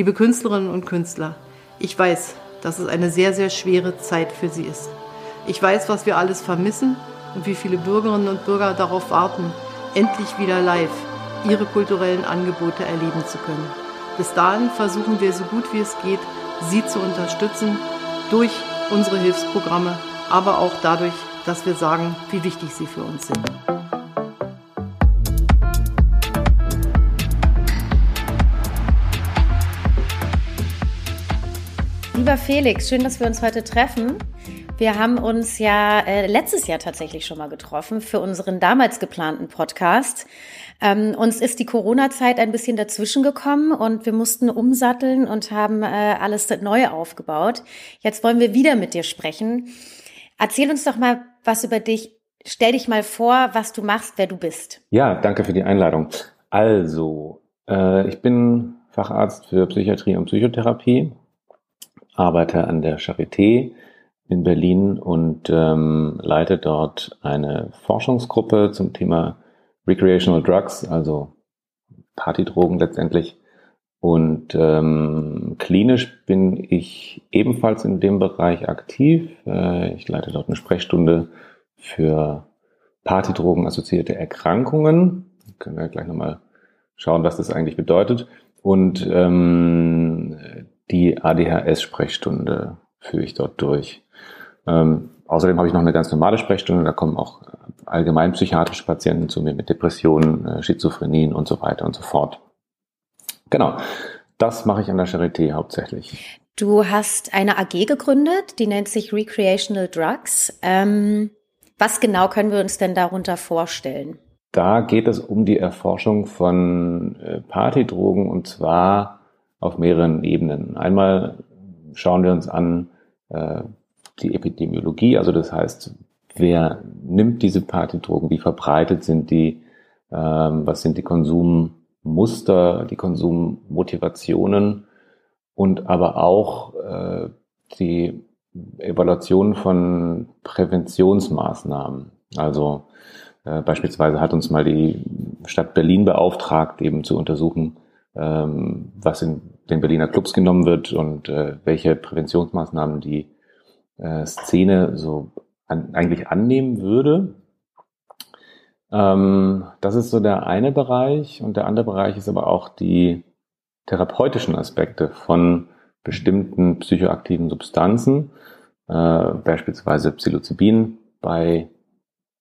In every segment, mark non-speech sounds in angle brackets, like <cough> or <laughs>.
Liebe Künstlerinnen und Künstler, ich weiß, dass es eine sehr, sehr schwere Zeit für Sie ist. Ich weiß, was wir alles vermissen und wie viele Bürgerinnen und Bürger darauf warten, endlich wieder live ihre kulturellen Angebote erleben zu können. Bis dahin versuchen wir so gut wie es geht, Sie zu unterstützen durch unsere Hilfsprogramme, aber auch dadurch, dass wir sagen, wie wichtig Sie für uns sind. Lieber Felix, schön, dass wir uns heute treffen. Wir haben uns ja äh, letztes Jahr tatsächlich schon mal getroffen für unseren damals geplanten Podcast. Ähm, uns ist die Corona-Zeit ein bisschen dazwischen gekommen und wir mussten umsatteln und haben äh, alles neu aufgebaut. Jetzt wollen wir wieder mit dir sprechen. Erzähl uns doch mal was über dich. Stell dich mal vor, was du machst, wer du bist. Ja, danke für die Einladung. Also, äh, ich bin Facharzt für Psychiatrie und Psychotherapie arbeite an der Charité in Berlin und ähm, leite dort eine Forschungsgruppe zum Thema Recreational Drugs, also Partydrogen letztendlich. Und ähm, klinisch bin ich ebenfalls in dem Bereich aktiv. Äh, ich leite dort eine Sprechstunde für Partydrogen-assoziierte Erkrankungen. Können wir gleich nochmal schauen, was das eigentlich bedeutet. Und ähm, die ADHS-Sprechstunde führe ich dort durch. Ähm, außerdem habe ich noch eine ganz normale Sprechstunde, da kommen auch allgemein psychiatrische Patienten zu mir mit Depressionen, äh, Schizophrenien und so weiter und so fort. Genau, das mache ich an der Charité hauptsächlich. Du hast eine AG gegründet, die nennt sich Recreational Drugs. Ähm, was genau können wir uns denn darunter vorstellen? Da geht es um die Erforschung von äh, Partydrogen und zwar auf mehreren Ebenen. Einmal schauen wir uns an äh, die Epidemiologie, also das heißt, wer nimmt diese Partydrogen, wie verbreitet sind die, ähm, was sind die Konsummuster, die Konsummotivationen und aber auch äh, die Evaluation von Präventionsmaßnahmen. Also äh, beispielsweise hat uns mal die Stadt Berlin beauftragt, eben zu untersuchen, ähm, was in den Berliner Clubs genommen wird und äh, welche Präventionsmaßnahmen die äh, Szene so an, eigentlich annehmen würde. Ähm, das ist so der eine Bereich und der andere Bereich ist aber auch die therapeutischen Aspekte von bestimmten psychoaktiven Substanzen, äh, beispielsweise Psilocybin bei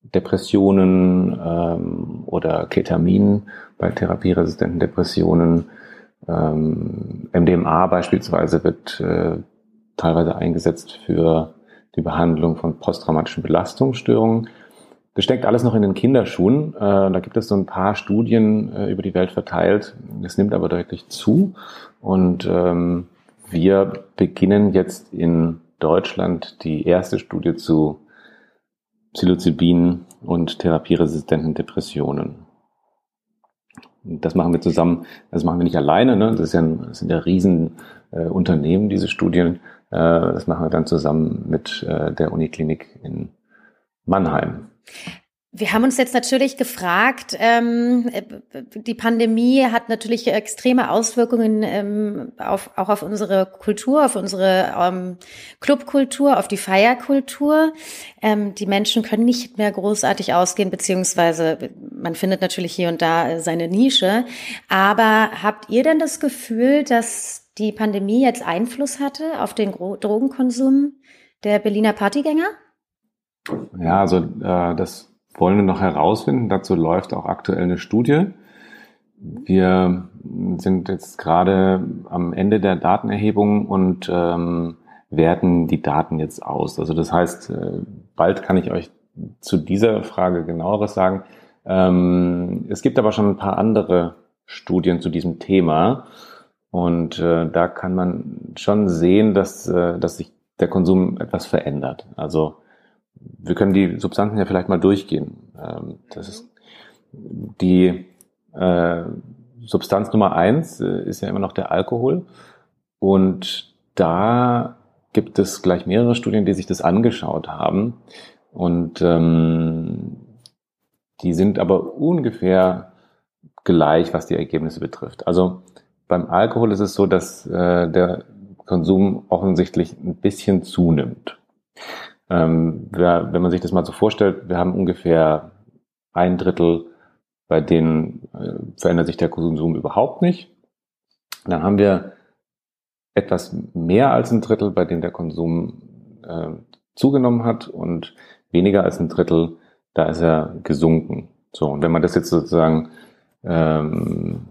Depressionen ähm, oder Ketamin bei therapieresistenten Depressionen. Ähm, MDMA beispielsweise wird äh, teilweise eingesetzt für die Behandlung von posttraumatischen Belastungsstörungen. Das steckt alles noch in den Kinderschuhen. Äh, da gibt es so ein paar Studien äh, über die Welt verteilt. Es nimmt aber deutlich zu. Und ähm, wir beginnen jetzt in Deutschland die erste Studie zu Psilocybin und therapieresistenten Depressionen. Das machen wir zusammen, das machen wir nicht alleine, ne? das, ist ja ein, das sind ja Riesenunternehmen, äh, diese Studien. Äh, das machen wir dann zusammen mit äh, der Uniklinik in Mannheim. Wir haben uns jetzt natürlich gefragt, ähm, die Pandemie hat natürlich extreme Auswirkungen ähm, auf, auch auf unsere Kultur, auf unsere ähm, Clubkultur, auf die Feierkultur. Ähm, die Menschen können nicht mehr großartig ausgehen, beziehungsweise man findet natürlich hier und da seine Nische. Aber habt ihr denn das Gefühl, dass die Pandemie jetzt Einfluss hatte auf den Drogenkonsum der Berliner Partygänger? Ja, also äh, das wollen wir noch herausfinden. Dazu läuft auch aktuell eine Studie. Wir sind jetzt gerade am Ende der Datenerhebung und ähm, werten die Daten jetzt aus. Also das heißt, äh, bald kann ich euch zu dieser Frage genaueres sagen. Ähm, es gibt aber schon ein paar andere Studien zu diesem Thema und äh, da kann man schon sehen, dass, äh, dass sich der Konsum etwas verändert. Also wir können die Substanzen ja vielleicht mal durchgehen. Ähm, das ist die äh, Substanz Nummer eins äh, ist ja immer noch der Alkohol. Und da gibt es gleich mehrere Studien, die sich das angeschaut haben. Und ähm, die sind aber ungefähr gleich, was die Ergebnisse betrifft. Also beim Alkohol ist es so, dass äh, der Konsum offensichtlich ein bisschen zunimmt. Ähm, wer, wenn man sich das mal so vorstellt, wir haben ungefähr ein Drittel, bei denen äh, verändert sich der Konsum überhaupt nicht. Dann haben wir etwas mehr als ein Drittel, bei dem der Konsum äh, zugenommen hat und weniger als ein Drittel, da ist er gesunken. So, und wenn man das jetzt sozusagen ähm,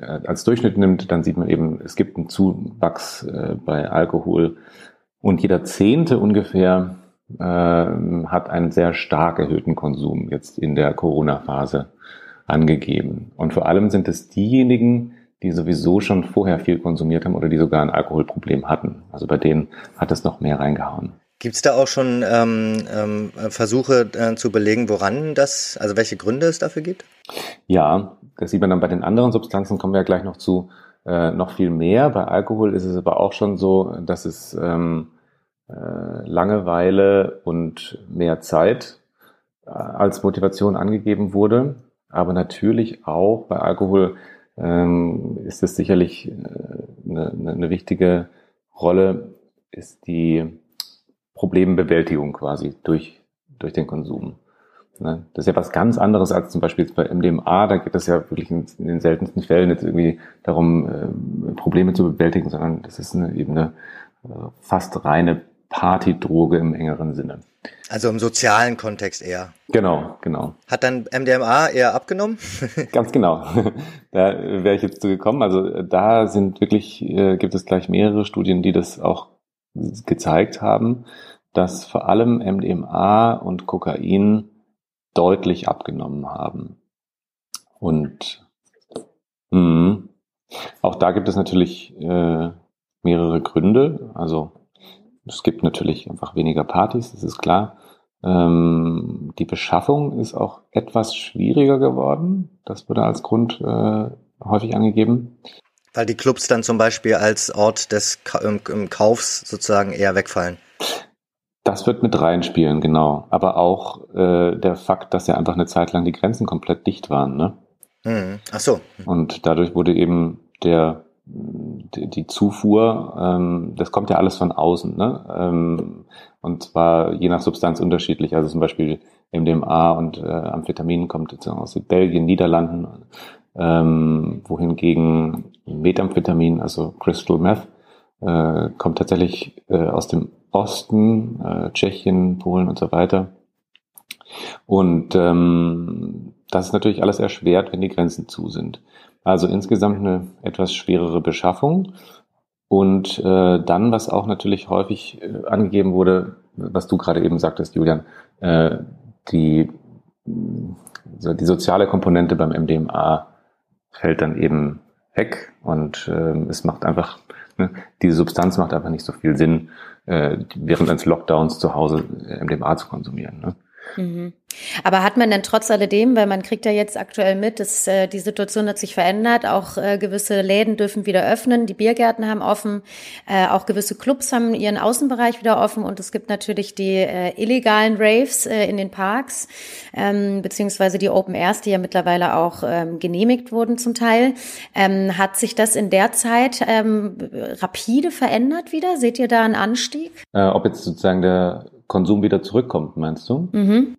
als Durchschnitt nimmt, dann sieht man eben, es gibt einen Zuwachs äh, bei Alkohol und jeder Zehnte ungefähr äh, hat einen sehr stark erhöhten Konsum jetzt in der Corona-Phase angegeben. Und vor allem sind es diejenigen, die sowieso schon vorher viel konsumiert haben oder die sogar ein Alkoholproblem hatten. Also bei denen hat es noch mehr reingehauen. Gibt es da auch schon ähm, ähm, Versuche äh, zu belegen, woran das, also welche Gründe es dafür gibt? Ja, das sieht man dann bei den anderen Substanzen, kommen wir ja gleich noch zu, äh, noch viel mehr. Bei Alkohol ist es aber auch schon so, dass es ähm, äh, Langeweile und mehr Zeit äh, als Motivation angegeben wurde. Aber natürlich auch bei Alkohol ähm, ist es sicherlich äh, eine, eine wichtige Rolle, ist die Problembewältigung quasi durch, durch den Konsum. Ne? Das ist ja was ganz anderes als zum Beispiel bei MDMA. Da geht es ja wirklich in, in, den seltensten Fällen jetzt irgendwie darum, äh, Probleme zu bewältigen, sondern das ist eine, eben eine äh, fast reine Partydroge im engeren Sinne. Also im sozialen Kontext eher. Genau, genau. Hat dann MDMA eher abgenommen? <laughs> Ganz genau. <laughs> Da wäre ich jetzt zu gekommen. Also da sind wirklich, äh, gibt es gleich mehrere Studien, die das auch gezeigt haben, dass vor allem MDMA und Kokain deutlich abgenommen haben. Und mh, auch da gibt es natürlich äh, mehrere Gründe. Also es gibt natürlich einfach weniger Partys, das ist klar. Ähm, die Beschaffung ist auch etwas schwieriger geworden. Das wurde als Grund äh, häufig angegeben. Weil die Clubs dann zum Beispiel als Ort des Kaufs sozusagen eher wegfallen. Das wird mit reinspielen, genau. Aber auch äh, der Fakt, dass ja einfach eine Zeit lang die Grenzen komplett dicht waren. Ne? Mhm. Ach so. Und dadurch wurde eben der die, die Zufuhr, ähm, das kommt ja alles von außen, ne? Ähm, und zwar je nach Substanz unterschiedlich. Also zum Beispiel MDMA und äh, Amphetamin kommt aus Belgien, Niederlanden, ähm, wohingegen Methamphetamin, also Crystal Meth, äh, kommt tatsächlich äh, aus dem Osten, äh, Tschechien, Polen und so weiter. Und ähm, das ist natürlich alles erschwert, wenn die Grenzen zu sind. Also insgesamt eine etwas schwerere Beschaffung. Und äh, dann, was auch natürlich häufig äh, angegeben wurde, was du gerade eben sagtest, Julian, äh, die, die soziale Komponente beim MDMA fällt dann eben weg und äh, es macht einfach, ne, diese Substanz macht einfach nicht so viel Sinn, äh, während eines Lockdowns zu Hause MDMA zu konsumieren. Ne? Mhm. Aber hat man denn trotz alledem, weil man kriegt ja jetzt aktuell mit, dass äh, die Situation hat sich verändert, auch äh, gewisse Läden dürfen wieder öffnen, die Biergärten haben offen, äh, auch gewisse Clubs haben ihren Außenbereich wieder offen und es gibt natürlich die äh, illegalen Raves äh, in den Parks, ähm, beziehungsweise die Open Airs, die ja mittlerweile auch ähm, genehmigt wurden zum Teil. Ähm, hat sich das in der Zeit ähm, rapide verändert wieder? Seht ihr da einen Anstieg? Äh, ob jetzt sozusagen der Konsum wieder zurückkommt, meinst du? Mhm.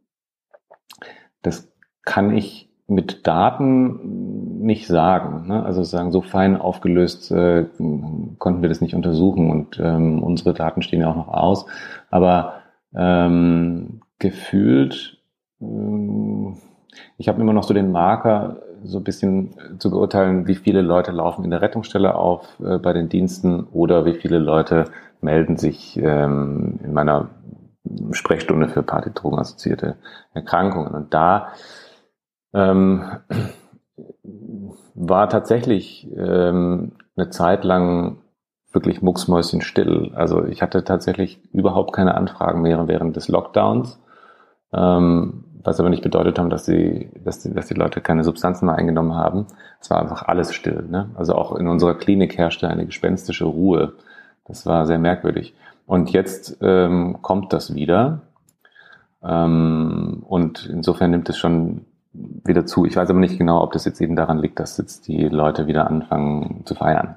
Das kann ich mit Daten nicht sagen. Ne? Also sagen, so fein aufgelöst äh, konnten wir das nicht untersuchen und ähm, unsere Daten stehen ja auch noch aus. Aber ähm, gefühlt, ähm, ich habe immer noch so den Marker, so ein bisschen zu beurteilen, wie viele Leute laufen in der Rettungsstelle auf äh, bei den Diensten oder wie viele Leute melden sich ähm, in meiner Sprechstunde für partydrogenassoziierte Erkrankungen. Und da ähm, war tatsächlich ähm, eine Zeit lang wirklich mucksmäuschenstill. Also ich hatte tatsächlich überhaupt keine Anfragen mehr während des Lockdowns, ähm, was aber nicht bedeutet haben, dass die, dass die, dass die Leute keine Substanzen mehr eingenommen haben. Es war einfach alles still. Ne? Also auch in unserer Klinik herrschte eine gespenstische Ruhe. Das war sehr merkwürdig. Und jetzt ähm, kommt das wieder. Ähm, und insofern nimmt es schon wieder zu. Ich weiß aber nicht genau, ob das jetzt eben daran liegt, dass jetzt die Leute wieder anfangen zu feiern.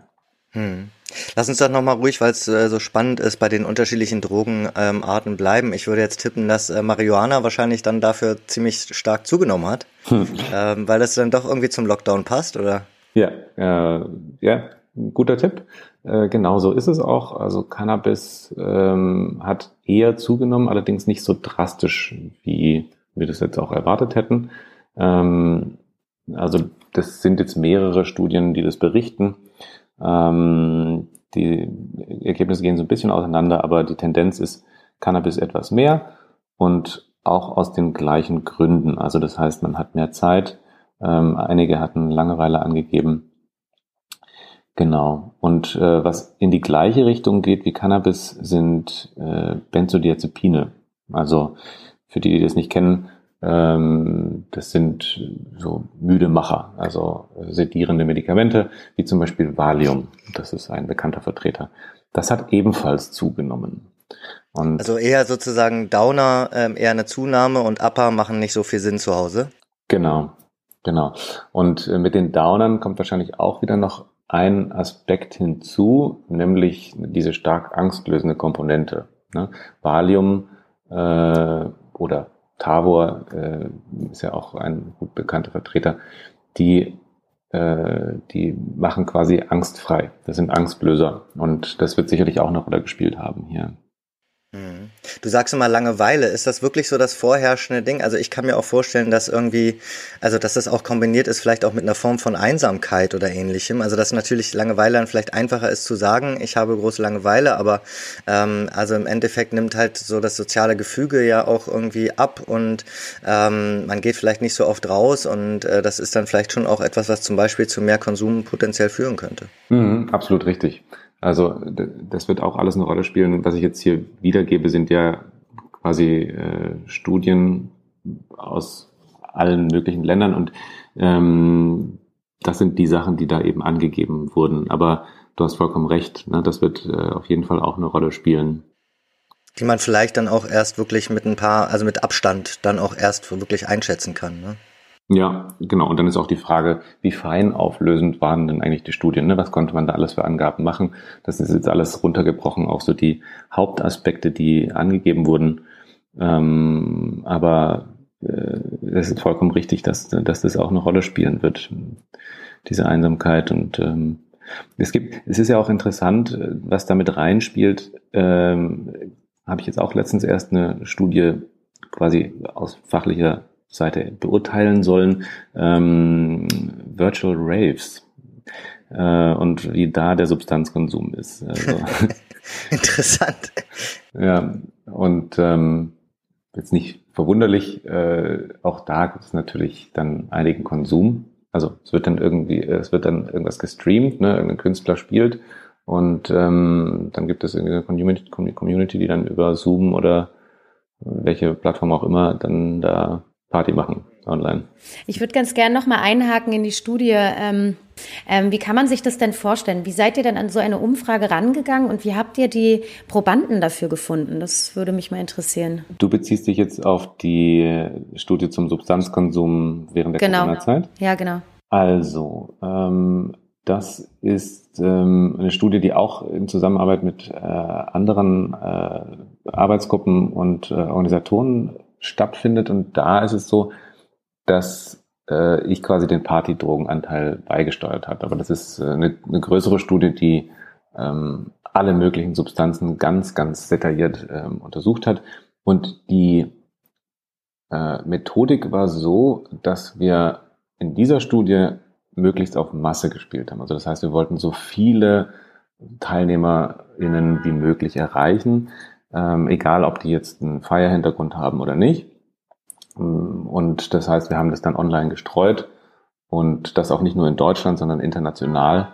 Hm. Lass uns doch nochmal ruhig, weil es äh, so spannend ist, bei den unterschiedlichen Drogenarten ähm, bleiben. Ich würde jetzt tippen, dass äh, Marihuana wahrscheinlich dann dafür ziemlich stark zugenommen hat, hm. <laughs> ähm, weil das dann doch irgendwie zum Lockdown passt, oder? Ja, äh, ja, guter Tipp. Äh, genau so ist es auch. Also Cannabis ähm, hat eher zugenommen, allerdings nicht so drastisch, wie wir das jetzt auch erwartet hätten. Ähm, also das sind jetzt mehrere Studien, die das berichten. Ähm, die Ergebnisse gehen so ein bisschen auseinander, aber die Tendenz ist Cannabis etwas mehr und auch aus den gleichen Gründen. Also das heißt, man hat mehr Zeit. Ähm, einige hatten Langeweile angegeben. Genau. Und äh, was in die gleiche Richtung geht wie Cannabis, sind äh, Benzodiazepine. Also für die, die das nicht kennen, ähm, das sind so müde Macher, also sedierende Medikamente, wie zum Beispiel Valium. Das ist ein bekannter Vertreter. Das hat ebenfalls zugenommen. Und also eher sozusagen Downer, ähm, eher eine Zunahme und Upper machen nicht so viel Sinn zu Hause. Genau, genau. Und äh, mit den Downern kommt wahrscheinlich auch wieder noch ein Aspekt hinzu, nämlich diese stark angstlösende Komponente. Ne? Valium äh, oder Tavor äh, ist ja auch ein gut bekannter Vertreter, die, äh, die machen quasi angstfrei. Das sind Angstlöser. Und das wird sicherlich auch noch Rolle gespielt haben hier. Du sagst immer Langeweile. Ist das wirklich so das vorherrschende Ding? Also ich kann mir auch vorstellen, dass irgendwie, also dass das auch kombiniert ist, vielleicht auch mit einer Form von Einsamkeit oder ähnlichem. Also dass natürlich Langeweile dann vielleicht einfacher ist zu sagen, ich habe große Langeweile, aber ähm, also im Endeffekt nimmt halt so das soziale Gefüge ja auch irgendwie ab und ähm, man geht vielleicht nicht so oft raus und äh, das ist dann vielleicht schon auch etwas, was zum Beispiel zu mehr Konsum potenziell führen könnte. Mhm, absolut richtig. Also das wird auch alles eine Rolle spielen. Was ich jetzt hier wiedergebe, sind ja quasi äh, Studien aus allen möglichen Ländern und ähm, das sind die Sachen, die da eben angegeben wurden. Aber du hast vollkommen recht, ne? das wird äh, auf jeden Fall auch eine Rolle spielen. Die man vielleicht dann auch erst wirklich mit ein paar, also mit Abstand dann auch erst wirklich einschätzen kann. Ne? Ja, genau. Und dann ist auch die Frage, wie fein auflösend waren denn eigentlich die Studien? Ne? Was konnte man da alles für Angaben machen? Das ist jetzt alles runtergebrochen, auch so die Hauptaspekte, die angegeben wurden. Ähm, aber äh, es ist vollkommen richtig, dass, dass das auch eine Rolle spielen wird, diese Einsamkeit. Und ähm, es gibt, es ist ja auch interessant, was damit reinspielt. Ähm, Habe ich jetzt auch letztens erst eine Studie quasi aus fachlicher Seite beurteilen sollen, ähm, Virtual Raves äh, und wie da der Substanzkonsum ist. Also, <laughs> Interessant. Ja, und ähm, jetzt nicht verwunderlich, äh, auch da gibt es natürlich dann einigen Konsum. Also es wird dann irgendwie, es wird dann irgendwas gestreamt, ne, irgendein Künstler spielt und ähm, dann gibt es eine Community, Community, die dann über Zoom oder welche Plattform auch immer dann da Party machen online. Ich würde ganz gerne noch mal einhaken in die Studie. Ähm, ähm, wie kann man sich das denn vorstellen? Wie seid ihr denn an so eine Umfrage rangegangen und wie habt ihr die Probanden dafür gefunden? Das würde mich mal interessieren. Du beziehst dich jetzt auf die Studie zum Substanzkonsum während der genau. Corona-Zeit? Ja, genau. Also, ähm, das ist ähm, eine Studie, die auch in Zusammenarbeit mit äh, anderen äh, Arbeitsgruppen und äh, Organisatoren stattfindet. Und da ist es so, dass äh, ich quasi den Partydrogenanteil beigesteuert habe. Aber das ist äh, eine, eine, größere Studie, die ähm, alle möglichen Substanzen ganz, ganz detailliert ähm, untersucht hat. Und die äh, Methodik war so, dass wir in dieser Studie möglichst auf Masse gespielt haben. Also das heißt, wir wollten so viele TeilnehmerInnen wie möglich erreichen ähm, egal ob die jetzt einen Fire-Hintergrund haben oder nicht. Ähm, und das heißt, wir haben das dann online gestreut und das auch nicht nur in Deutschland, sondern international.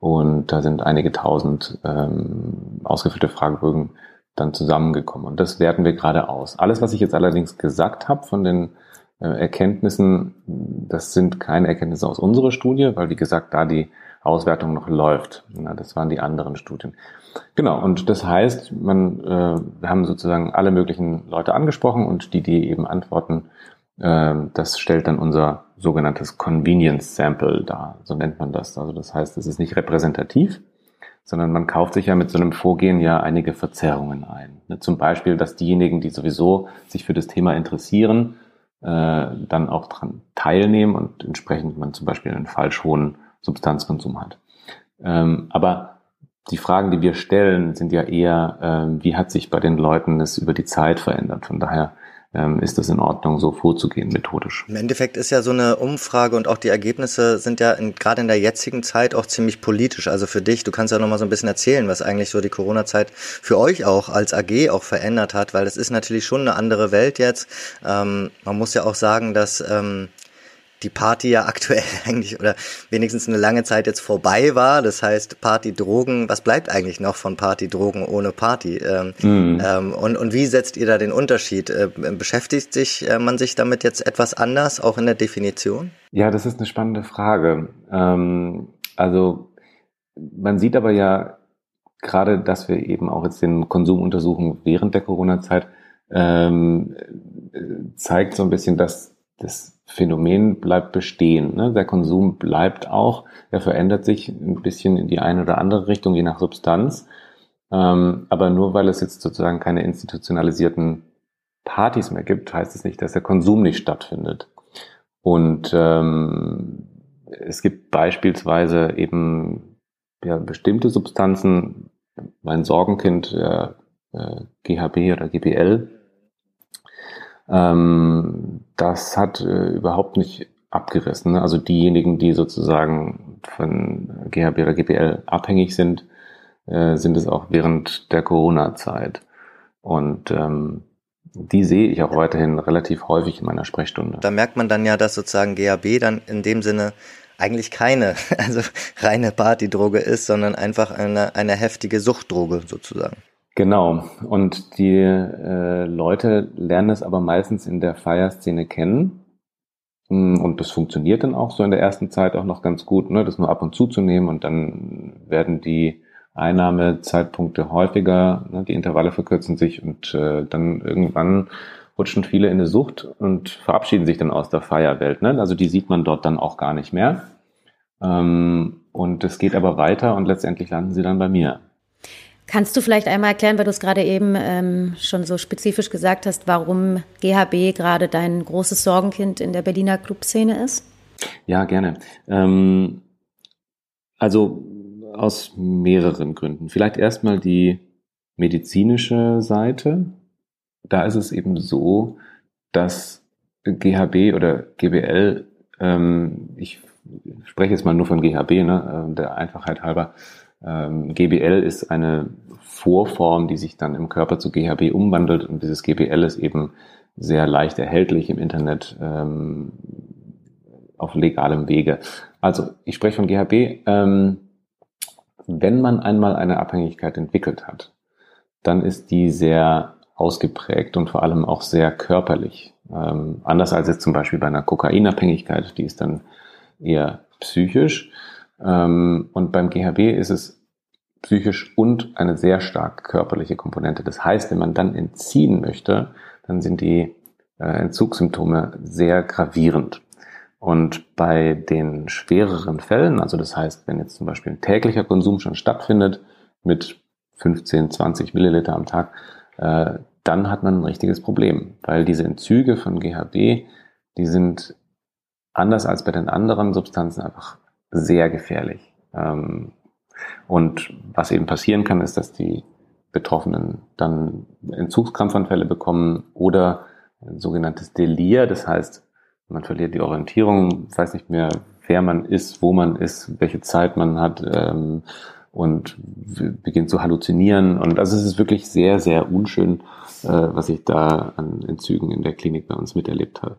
Und da sind einige tausend ähm, ausgefüllte Fragebögen dann zusammengekommen. Und das werten wir gerade aus. Alles, was ich jetzt allerdings gesagt habe von den äh, Erkenntnissen, das sind keine Erkenntnisse aus unserer Studie, weil wie gesagt, da die Auswertung noch läuft. Na, das waren die anderen Studien. Genau, und das heißt, man, äh, wir haben sozusagen alle möglichen Leute angesprochen und die, die eben antworten Ähm, das stellt dann unser sogenanntes Convenience Sample dar, so nennt man das. Also das heißt, es ist nicht repräsentativ, sondern man kauft sich ja mit so einem Vorgehen ja einige Verzerrungen ein. Ne, zum Beispiel, dass diejenigen, die sowieso sich für das Thema interessieren, äh, dann auch dran teilnehmen und entsprechend man zum Beispiel einen falsch hohen Substanzkonsum hat. Ähm, aber die Fragen, die wir stellen, sind ja eher, ähm, wie hat sich bei den Leuten es über die Zeit verändert? Von daher ähm, ist das in Ordnung, so vorzugehen methodisch. Im Endeffekt ist ja so eine Umfrage und auch die Ergebnisse sind ja in, gerade in der jetzigen Zeit auch ziemlich politisch. Also für dich, du kannst ja noch mal so ein bisschen erzählen, was eigentlich so die Corona-Zeit für euch auch als AG auch verändert hat, weil es ist natürlich schon eine andere Welt jetzt. Ähm, man muss ja auch sagen, dass ähm, die Party ja <laughs> aktuell eigentlich oder wenigstens eine lange Zeit jetzt vorbei war. Das heißt, Party, Drogen, was bleibt eigentlich noch von Party, Drogen ohne Party? Ähm, mhm. ähm, und, und wie setzt ihr da den Unterschied? Äh, beschäftigt sich äh, man sich damit jetzt etwas anders, auch in der Definition? Ja, das ist eine spannende Frage. Ähm, also man sieht aber ja gerade, dass wir eben auch jetzt den Konsum untersuchen während der Corona-Zeit, ähm, äh, zeigt so ein bisschen, dass das Phänomen bleibt bestehen. Ne? Der Konsum bleibt auch, er verändert sich ein bisschen in die eine oder andere Richtung, je nach Substanz. Ähm, aber nur weil es jetzt sozusagen keine institutionalisierten Partys mehr gibt, heißt es nicht, dass der Konsum nicht stattfindet. Und ähm, es gibt beispielsweise eben ja, bestimmte Substanzen, mein Sorgenkind, äh, GHB oder GBL, ähm, das hat äh, überhaupt nicht abgerissen. Ne? Also diejenigen, die sozusagen von GHB oder GPL abhängig sind, äh, sind es auch während der Corona-Zeit. Und ähm, die sehe ich auch weiterhin relativ häufig in meiner Sprechstunde. Da merkt man dann ja, dass sozusagen GHB dann in dem Sinne eigentlich keine, <laughs> also reine Partydroge ist, sondern einfach eine, eine heftige Suchtdroge sozusagen. Genau. Und die äh, Leute lernen es aber meistens in der Feierszene kennen. Mm, und das funktioniert dann auch so in der ersten Zeit auch noch ganz gut, ne, das nur ab und zu zu nehmen und dann werden die Einnahmezeitpunkte häufiger, ne, die Intervalle verkürzen sich und äh, dann irgendwann rutschen viele in eine Sucht und verabschieden sich dann aus der Feierwelt. Ne? Also die sieht man dort dann auch gar nicht mehr. Ähm, und es geht aber weiter und letztendlich landen sie dann bei mir. Kannst du vielleicht einmal erklären, weil du es gerade eben ähm, schon so spezifisch gesagt hast, warum GHB gerade dein großes Sorgenkind in der Berliner Clubszene ist? Ja, gerne. Ähm, also aus mehreren Gründen. Vielleicht erstmal die medizinische Seite. Da ist es eben so, dass GHB oder GBL, ähm, ich spreche jetzt mal nur von GHB, ne, äh, der Einfachheit halber, ähm, GBL ist eine Vorform, die sich dann im Körper zu GHB umwandelt und dieses GBL ist eben sehr leicht erhältlich im Internet ähm, auf legalem Wege. Also ich spreche von GHB. Ähm, wenn man einmal eine Abhängigkeit entwickelt hat, dann ist die sehr ausgeprägt und vor allem auch sehr körperlich. Ähm, anders als jetzt zum Beispiel bei einer Kokainabhängigkeit, die ist dann eher psychisch. Ähm, und beim GHB ist es psychisch und eine sehr stark körperliche Komponente. Das heißt, wenn man dann entziehen möchte, dann sind die äh, Entzugssymptome sehr gravierend. Und bei den schwereren Fällen, also das heißt, wenn jetzt zum Beispiel ein täglicher Konsum schon stattfindet mit 15, 20 Milliliter am Tag, äh, dann hat man ein richtiges Problem, weil diese Entzüge von GHB, die sind anders als bei den anderen Substanzen einfach sehr gefährlich. Ähm, und was eben passieren kann, ist, dass die Betroffenen dann Entzugskrampfanfälle bekommen oder ein sogenanntes Delir, das heißt, man verliert die Orientierung, weiß nicht mehr, wer man ist, wo man ist, welche Zeit man hat ähm, und beginnt zu halluzinieren. Und also es ist wirklich sehr, sehr unschön, äh, was ich da an Entzügen in der Klinik bei uns miterlebt habe.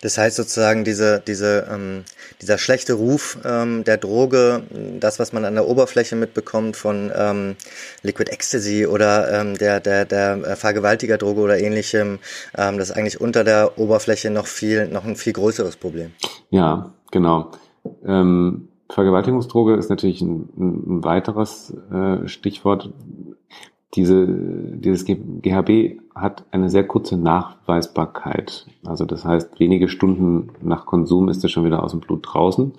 Das heißt sozusagen diese, diese, ähm, dieser schlechte Ruf ähm, der Droge, das, was man an der Oberfläche mitbekommt von ähm, Liquid Ecstasy oder ähm, der, der, der Vergewaltigerdroge oder ähnlichem, ähm, das ist eigentlich unter der Oberfläche noch viel, noch ein viel größeres Problem. Ja, genau. Ähm, Vergewaltigungsdroge ist natürlich ein, ein weiteres äh, Stichwort. Diese, dieses GHB hat eine sehr kurze Nachweisbarkeit. Also das heißt, wenige Stunden nach Konsum ist es schon wieder aus dem Blut draußen.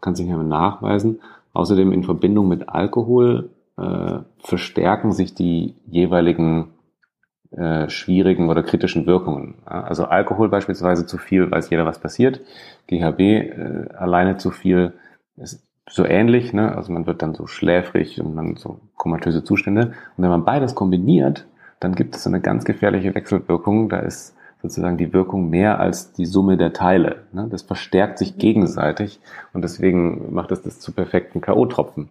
Kann sich nicht mehr nachweisen. Außerdem in Verbindung mit Alkohol äh, verstärken sich die jeweiligen äh, schwierigen oder kritischen Wirkungen. Also Alkohol beispielsweise zu viel, weiß jeder, was passiert. GHB äh, alleine zu viel ist so ähnlich, ne? also man wird dann so schläfrig und dann so komatöse Zustände. Und wenn man beides kombiniert, dann gibt es so eine ganz gefährliche Wechselwirkung. Da ist sozusagen die Wirkung mehr als die Summe der Teile. Ne? Das verstärkt sich gegenseitig und deswegen macht es das zu perfekten K.O.-Tropfen.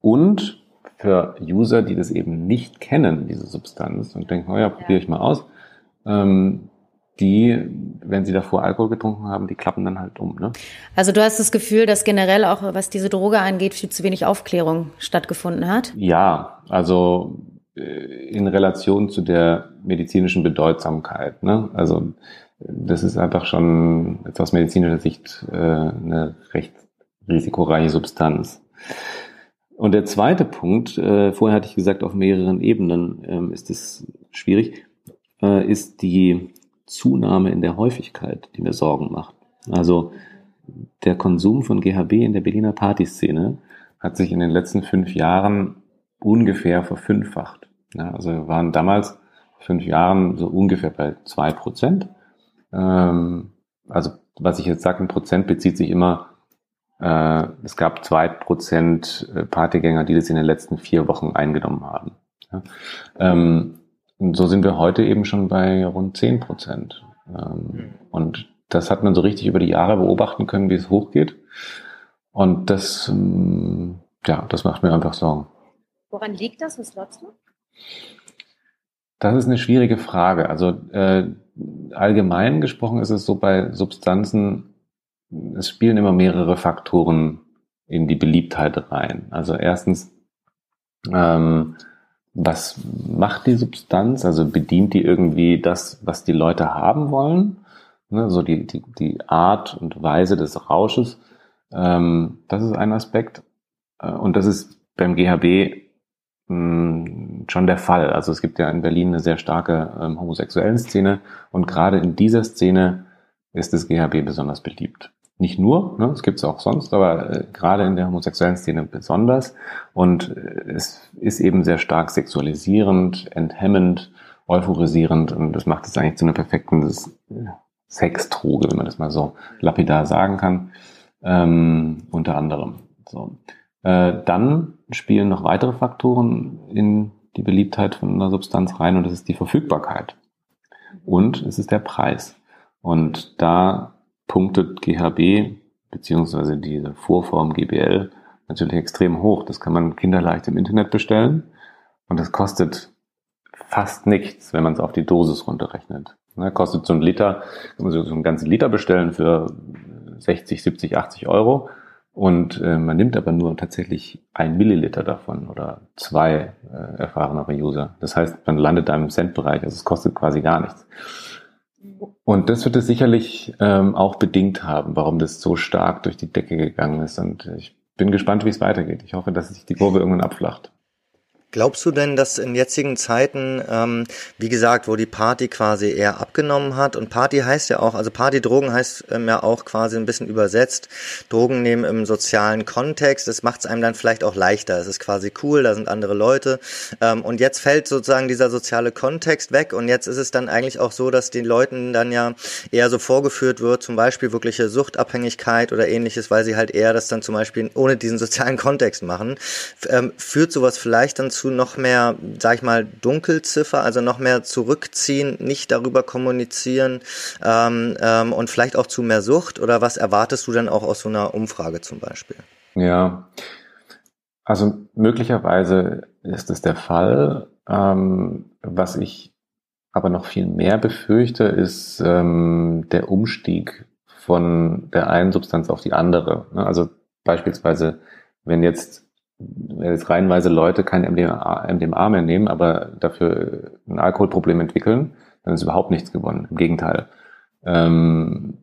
Und für User, die das eben nicht kennen, diese Substanz, und denken, oh ja, probiere ich mal aus, ähm, die, wenn sie davor Alkohol getrunken haben, die klappen dann halt um. Ne? Also du hast das Gefühl, dass generell auch, was diese Droge angeht, viel zu wenig Aufklärung stattgefunden hat? Ja, also äh, in Relation zu der medizinischen Bedeutsamkeit. Ne? Also das ist einfach schon jetzt aus medizinischer Sicht äh, eine recht risikoreiche Substanz. Und der zweite Punkt, äh, vorher hatte ich gesagt, auf mehreren Ebenen ähm, ist es schwierig, äh, ist die Zunahme in der Häufigkeit, die mir Sorgen macht. Also der Konsum von GHB in der Berliner Partyszene hat sich in den letzten fünf Jahren ungefähr verfünffacht. Ja, also wir waren damals fünf Jahren so ungefähr bei zwei Prozent. Ähm, also was ich jetzt sage, ein Prozent bezieht sich immer, äh, es gab zwei Prozent äh, Partygänger, die das in den letzten vier Wochen eingenommen haben. Ja, ähm, so sind wir heute eben schon bei rund 10 Prozent. Ähm, und das hat man so richtig über die Jahre beobachten können, wie es hochgeht. Und das, ähm, ja, das macht mir einfach Sorgen. Woran liegt das? Was glaubst du? Das ist eine schwierige Frage. Also äh, allgemein gesprochen ist es so bei Substanzen, es spielen immer mehrere Faktoren in die Beliebtheit rein. Also erstens ähm, was macht die Substanz? Also bedient die irgendwie das, was die Leute haben wollen? Ne, so die, die, die Art und Weise des Rausches. Ähm, das ist ein Aspekt. Äh, und das ist beim GHB mh, hm, schon der Fall. Also es gibt ja in Berlin eine sehr starke ähm, homosexuellen Szene und gerade in dieser Szene ist das GHB besonders beliebt. Nicht nur, ne, es gibt es auch sonst, aber äh, gerade in der homosexuellen Szene besonders. Und äh, es ist eben sehr stark sexualisierend, enthemmend, euphorisierend und das macht es eigentlich zu einer perfekten äh, Sexdroge, wenn man das mal so lapidar sagen kann, ähm, unter anderem. So. Äh, dann spielen noch weitere Faktoren in die Beliebtheit von einer Substanz rein und das ist die Verfügbarkeit. Und es ist der Preis. Und da punktet GHB beziehungsweise diese Vorform GBL natürlich extrem hoch. Das kann man kinderleicht im Internet bestellen und das kostet fast nichts, wenn man es auf die Dosis runterrechnet. Ne, kostet so ein Liter, kann man so einen ganzen Liter bestellen für 60, 70, 80 Euro und äh, man nimmt aber nur tatsächlich ein Milliliter davon oder zwei äh, erfahrenere User. Das heißt, man landet da im Centbereich, also es kostet quasi gar nichts. Und das wird es sicherlich ähm, auch bedingt haben, warum das so stark durch die Decke gegangen ist. Und ich bin gespannt, wie es weitergeht. Ich hoffe, dass sich die Kurve irgendwann abflacht. Glaubst du denn, dass in jetzigen Zeiten, ähm, wie gesagt, wo die Party quasi eher abgenommen hat und Party heißt ja auch, also Partydrogen heißt ähm, ja auch quasi ein bisschen übersetzt, Drogen nehmen im sozialen Kontext, das macht es einem dann vielleicht auch leichter, es ist quasi cool, da sind andere Leute ähm, und jetzt fällt sozusagen dieser soziale Kontext weg und jetzt ist es dann eigentlich auch so, dass den Leuten dann ja eher so vorgeführt wird, zum Beispiel wirkliche Suchtabhängigkeit oder ähnliches, weil sie halt eher das dann zum Beispiel ohne diesen sozialen Kontext machen. Ähm, führt sowas vielleicht dann zu zu noch mehr, sag ich mal, Dunkelziffer, also noch mehr zurückziehen, nicht darüber kommunizieren ähm, ähm, und vielleicht auch zu mehr Sucht? Oder was erwartest du dann auch aus so einer Umfrage zum Beispiel? Ja, also möglicherweise ist es der Fall. Ähm, was ich aber noch viel mehr befürchte, ist ähm, der Umstieg von der einen Substanz auf die andere. Also beispielsweise, wenn jetzt jetzt reihenweise Leute kein MDMA, MDMA mehr nehmen, aber dafür ein Alkoholproblem entwickeln, dann ist überhaupt nichts gewonnen. Im Gegenteil. Ähm,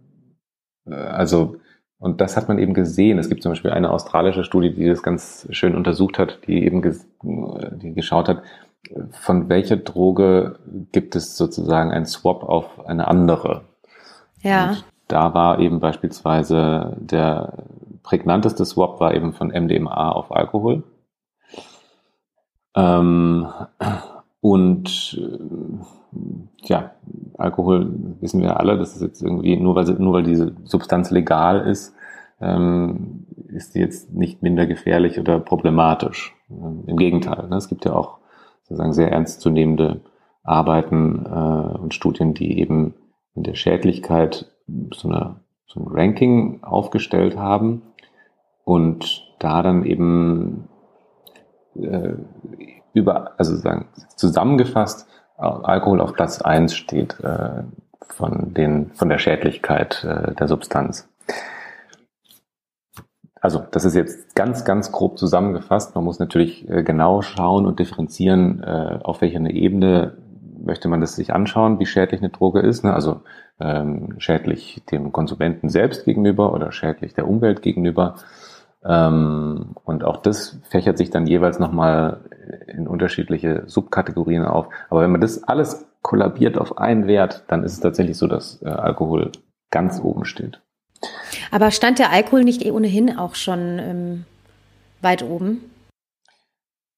äh, also, und das hat man eben gesehen. Es gibt zum Beispiel eine australische Studie, die das ganz schön untersucht hat, die eben ges die geschaut hat, von welcher Droge gibt es sozusagen einen Swap auf eine andere? Ja. Und da war eben beispielsweise der prägnanteste Swap war eben von MDMA auf Alkohol. Ähm, und äh, ja, Alkohol wissen wir alle, das ist jetzt irgendwie, nur weil, nur weil diese Substanz legal ist, ähm, ist die jetzt nicht minder gefährlich oder problematisch. Ähm, Im Gegenteil, ne? es gibt ja auch sozusagen sehr ernstzunehmende Arbeiten äh, und Studien, die eben in der Schädlichkeit so, eine, so ein Ranking aufgestellt haben und da dann eben äh, über, also sagen zusammengefasst, Alkohol auf Platz eins steht äh, von den von der Schädlichkeit äh, der Substanz. Also das ist jetzt ganz, ganz grob zusammengefasst. Man muss natürlich äh, genau schauen und differenzieren, äh, auf welcher Ebene möchte man das sich anschauen, wie schädlich eine Droge ist. Ne? Also ähm, schädlich dem Konsumenten selbst gegenüber oder schädlich der Umwelt gegenüber. Ähm, und auch das fächert sich dann jeweils nochmal in unterschiedliche Subkategorien auf. Aber wenn man das alles kollabiert auf einen Wert, dann ist es tatsächlich so, dass äh, Alkohol ganz oben steht. Aber stand der Alkohol nicht eh ohnehin auch schon ähm, weit oben?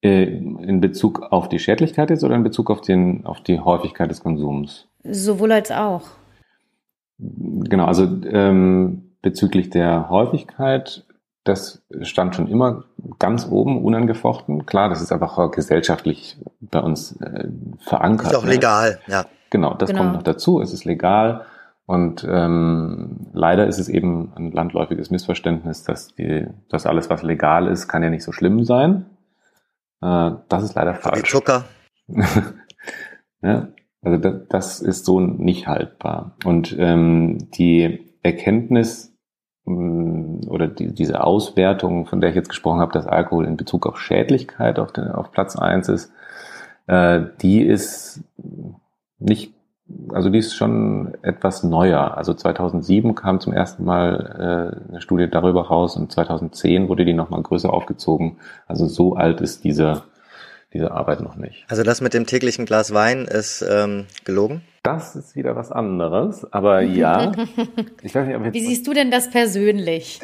Äh, in Bezug auf die Schädlichkeit jetzt oder in Bezug auf, den, auf die Häufigkeit des Konsums? Sowohl als auch. Genau, also ähm, bezüglich der Häufigkeit, das stand schon immer ganz oben, unangefochten. Klar, das ist einfach gesellschaftlich bei uns äh, verankert. Ist auch ne? legal, ja. Genau, das genau. kommt noch dazu. Es ist legal. Und ähm, leider ist es eben ein landläufiges Missverständnis, dass, die, dass alles, was legal ist, kann ja nicht so schlimm sein. Äh, das ist leider falsch. Wie Zucker. <laughs> ja, also das, das ist so nicht haltbar. Und ähm, die Erkenntnis oder die, diese Auswertung, von der ich jetzt gesprochen habe, dass Alkohol in Bezug auf Schädlichkeit auf, den, auf Platz eins ist, äh, die ist nicht also die ist schon etwas neuer. Also 2007 kam zum ersten Mal äh, eine Studie darüber raus und 2010 wurde die nochmal größer aufgezogen. Also so alt ist diese, diese Arbeit noch nicht. Also das mit dem täglichen Glas Wein ist ähm, gelogen? Das ist wieder was anderes, aber ja. <laughs> Ich weiß nicht, ob jetzt Wie siehst du denn das persönlich?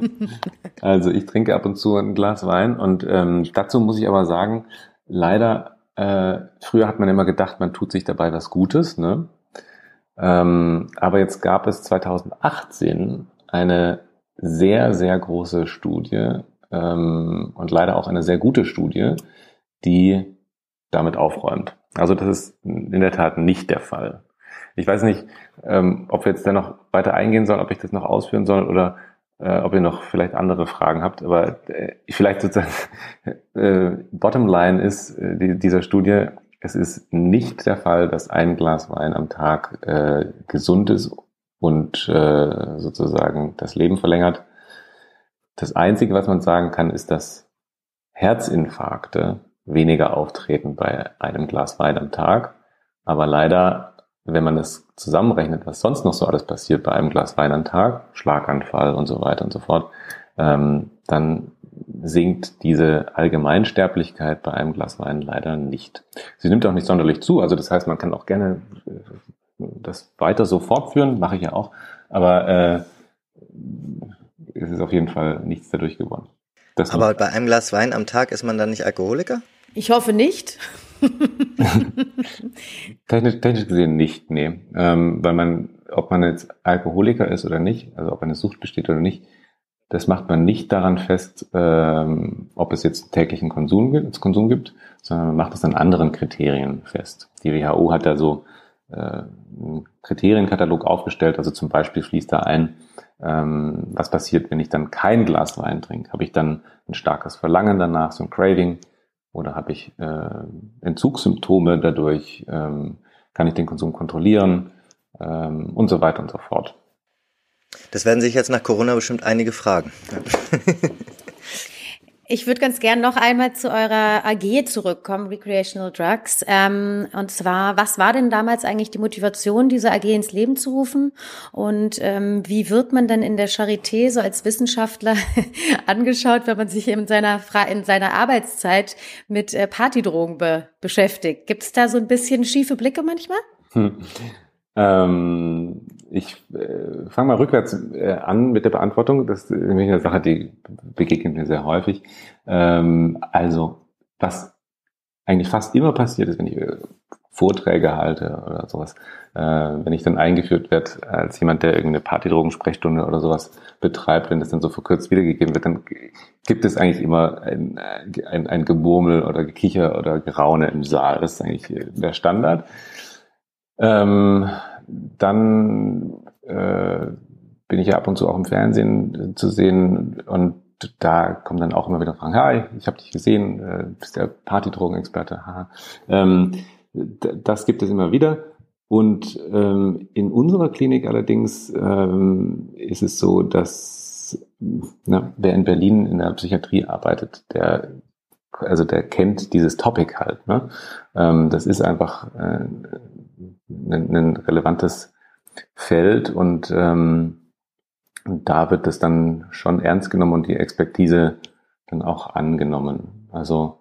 <laughs> also ich trinke ab und zu ein Glas Wein und ähm, dazu muss ich aber sagen, leider äh, früher hat man immer gedacht, man tut sich dabei was Gutes, ne? Ähm, aber jetzt gab es 2018 eine sehr, sehr große Studie ähm, und leider auch eine sehr gute Studie, die damit aufräumt. Also das ist in der Tat nicht der Fall. Ich weiß nicht, ähm, ob wir jetzt da noch weiter eingehen sollen, ob ich das noch ausführen soll oder äh, ob ihr noch vielleicht andere Fragen habt. Aber äh, vielleicht sozusagen <laughs> äh, Bottomline ist äh, die, dieser Studie, es ist nicht der Fall, dass ein Glas Wein am Tag äh, gesund ist und äh, sozusagen das Leben verlängert. Das Einzige, was man sagen kann, ist, dass Herzinfarkte weniger auftreten bei einem Glas Wein am Tag. Aber leider wenn man das zusammenrechnet, was sonst noch so alles passiert bei einem Glas Wein am Tag, Schlaganfall und so weiter und so fort, ähm, dann sinkt diese Allgemeinsterblichkeit bei einem Glas Wein leider nicht. Sie nimmt auch nicht sonderlich zu, also das heißt, man kann auch gerne äh, das weiter so fortführen, mache ich ja auch, aber äh, es ist auf jeden Fall nichts dadurch gewonnen. Das aber bei einem Glas Wein am Tag ist man dann nicht Alkoholiker? Ich hoffe nicht. <laughs> technisch, technisch gesehen nicht, nee. Ähm, weil man, ob man jetzt Alkoholiker ist oder nicht, also ob eine Sucht besteht oder nicht, das macht man nicht daran fest, ähm, ob es jetzt täglichen Konsum gibt, Konsum gibt, sondern man macht es an anderen Kriterien fest. Die WHO hat da so äh, einen Kriterienkatalog aufgestellt, also zum Beispiel fließt da ein, ähm, was passiert, wenn ich dann kein Glas Wein trinke? Habe ich dann ein starkes Verlangen danach, so ein Craving? Oder habe ich äh, Entzugssymptome dadurch? Ähm, kann ich den Konsum kontrollieren? Ähm, und so weiter und so fort. Das werden sich jetzt nach Corona bestimmt einige fragen. Ich würde ganz gern noch einmal zu eurer AG zurückkommen, Recreational Drugs. Ähm, und zwar, was war denn damals eigentlich die Motivation, diese AG ins Leben zu rufen? Und ähm, wie wird man denn in der Charité so als Wissenschaftler <laughs> angeschaut, wenn man sich in seiner, in seiner Arbeitszeit mit äh, Partydrogen be beschäftigt? Gibt es da so ein bisschen schiefe Blicke manchmal? Hm. Ähm, ich äh, fange mal rückwärts äh, an mit der Beantwortung. Das ist nämlich eine Sache, die begegnet mir sehr häufig. Ähm, also, was eigentlich fast immer passiert ist, wenn ich äh, Vorträge halte oder sowas, äh, wenn ich dann eingeführt werde als jemand, der irgendeine Partydrogensprechstunde oder sowas betreibt, wenn das dann so verkürzt wiedergegeben wird, dann gibt es eigentlich immer ein, ein, ein Gemurmel oder Gekicher oder Geraune im Saal. Das ist eigentlich der Standard. Ähm, dann äh, bin ich ja ab und zu auch im Fernsehen zu sehen und da kommen dann auch immer wieder Fragen, hi, ich habe dich gesehen, äh, bist der Partydrogenexperte, haha. Ähm, das gibt es immer wieder. Und ähm, in unserer Klinik allerdings ähm, ist es so, dass na, wer in Berlin in der Psychiatrie arbeitet, der also der kennt dieses Topic halt. Ne? Ähm, das ist einfach äh, ein, ein relevantes Feld und ähm, da wird es dann schon ernst genommen und die Expertise dann auch angenommen. Also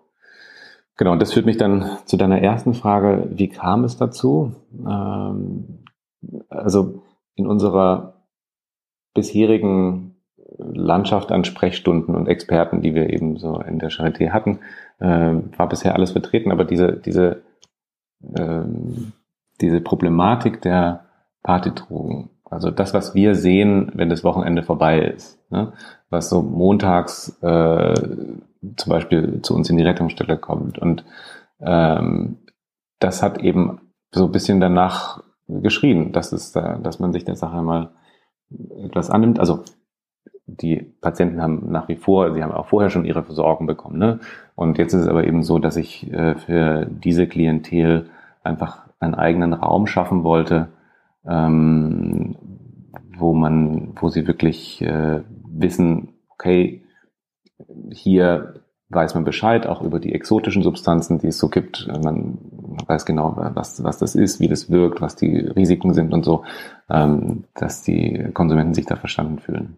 genau, das führt mich dann zu deiner ersten Frage, wie kam es dazu? Ähm, also in unserer bisherigen Landschaft an Sprechstunden und Experten, die wir eben so in der Charité hatten, äh, war bisher alles vertreten, aber diese, diese ähm, diese Problematik der Partydrogen, also das, was wir sehen, wenn das Wochenende vorbei ist, ne? was so montags äh, zum Beispiel zu uns in die Rettungsstelle kommt. Und ähm, das hat eben so ein bisschen danach geschrien, dass, es da, dass man sich der Sache mal etwas annimmt. Also die Patienten haben nach wie vor, sie haben auch vorher schon ihre Versorgung bekommen. Ne? Und jetzt ist es aber eben so, dass ich äh, für diese Klientel einfach einen eigenen Raum schaffen wollte, ähm, wo man, wo sie wirklich äh, wissen, okay, hier weiß man Bescheid, auch über die exotischen Substanzen, die es so gibt. Man weiß genau, was, was das ist, wie das wirkt, was die Risiken sind und so, ähm, dass die Konsumenten sich da verstanden fühlen.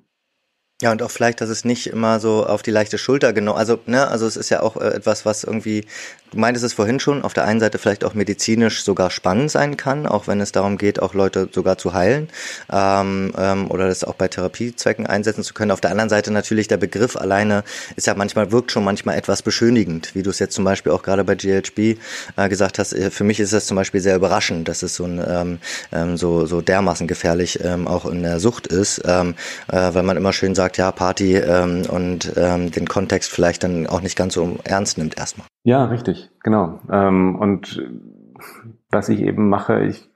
Ja, und auch vielleicht, dass es nicht immer so auf die leichte Schulter genau, also, ne, also es ist ja auch äh, etwas, was irgendwie Du meintest es vorhin schon, auf der einen Seite vielleicht auch medizinisch sogar spannend sein kann, auch wenn es darum geht, auch Leute sogar zu heilen ähm, ähm, oder das auch bei Therapiezwecken einsetzen zu können. Auf der anderen Seite natürlich der Begriff alleine ist ja manchmal, wirkt schon manchmal etwas beschönigend, wie du es jetzt zum Beispiel auch gerade bei GHB äh, gesagt hast. Äh, für mich ist es zum Beispiel sehr überraschend, dass es so, ein, ähm, ähm, so, so dermaßen gefährlich ähm, auch in der Sucht ist, ähm, äh, weil man immer schön sagt, ja, Party ähm, und ähm, den Kontext vielleicht dann auch nicht ganz so ernst nimmt erstmal. Ja, richtig, genau. Ähm, und was ich eben mache, ich,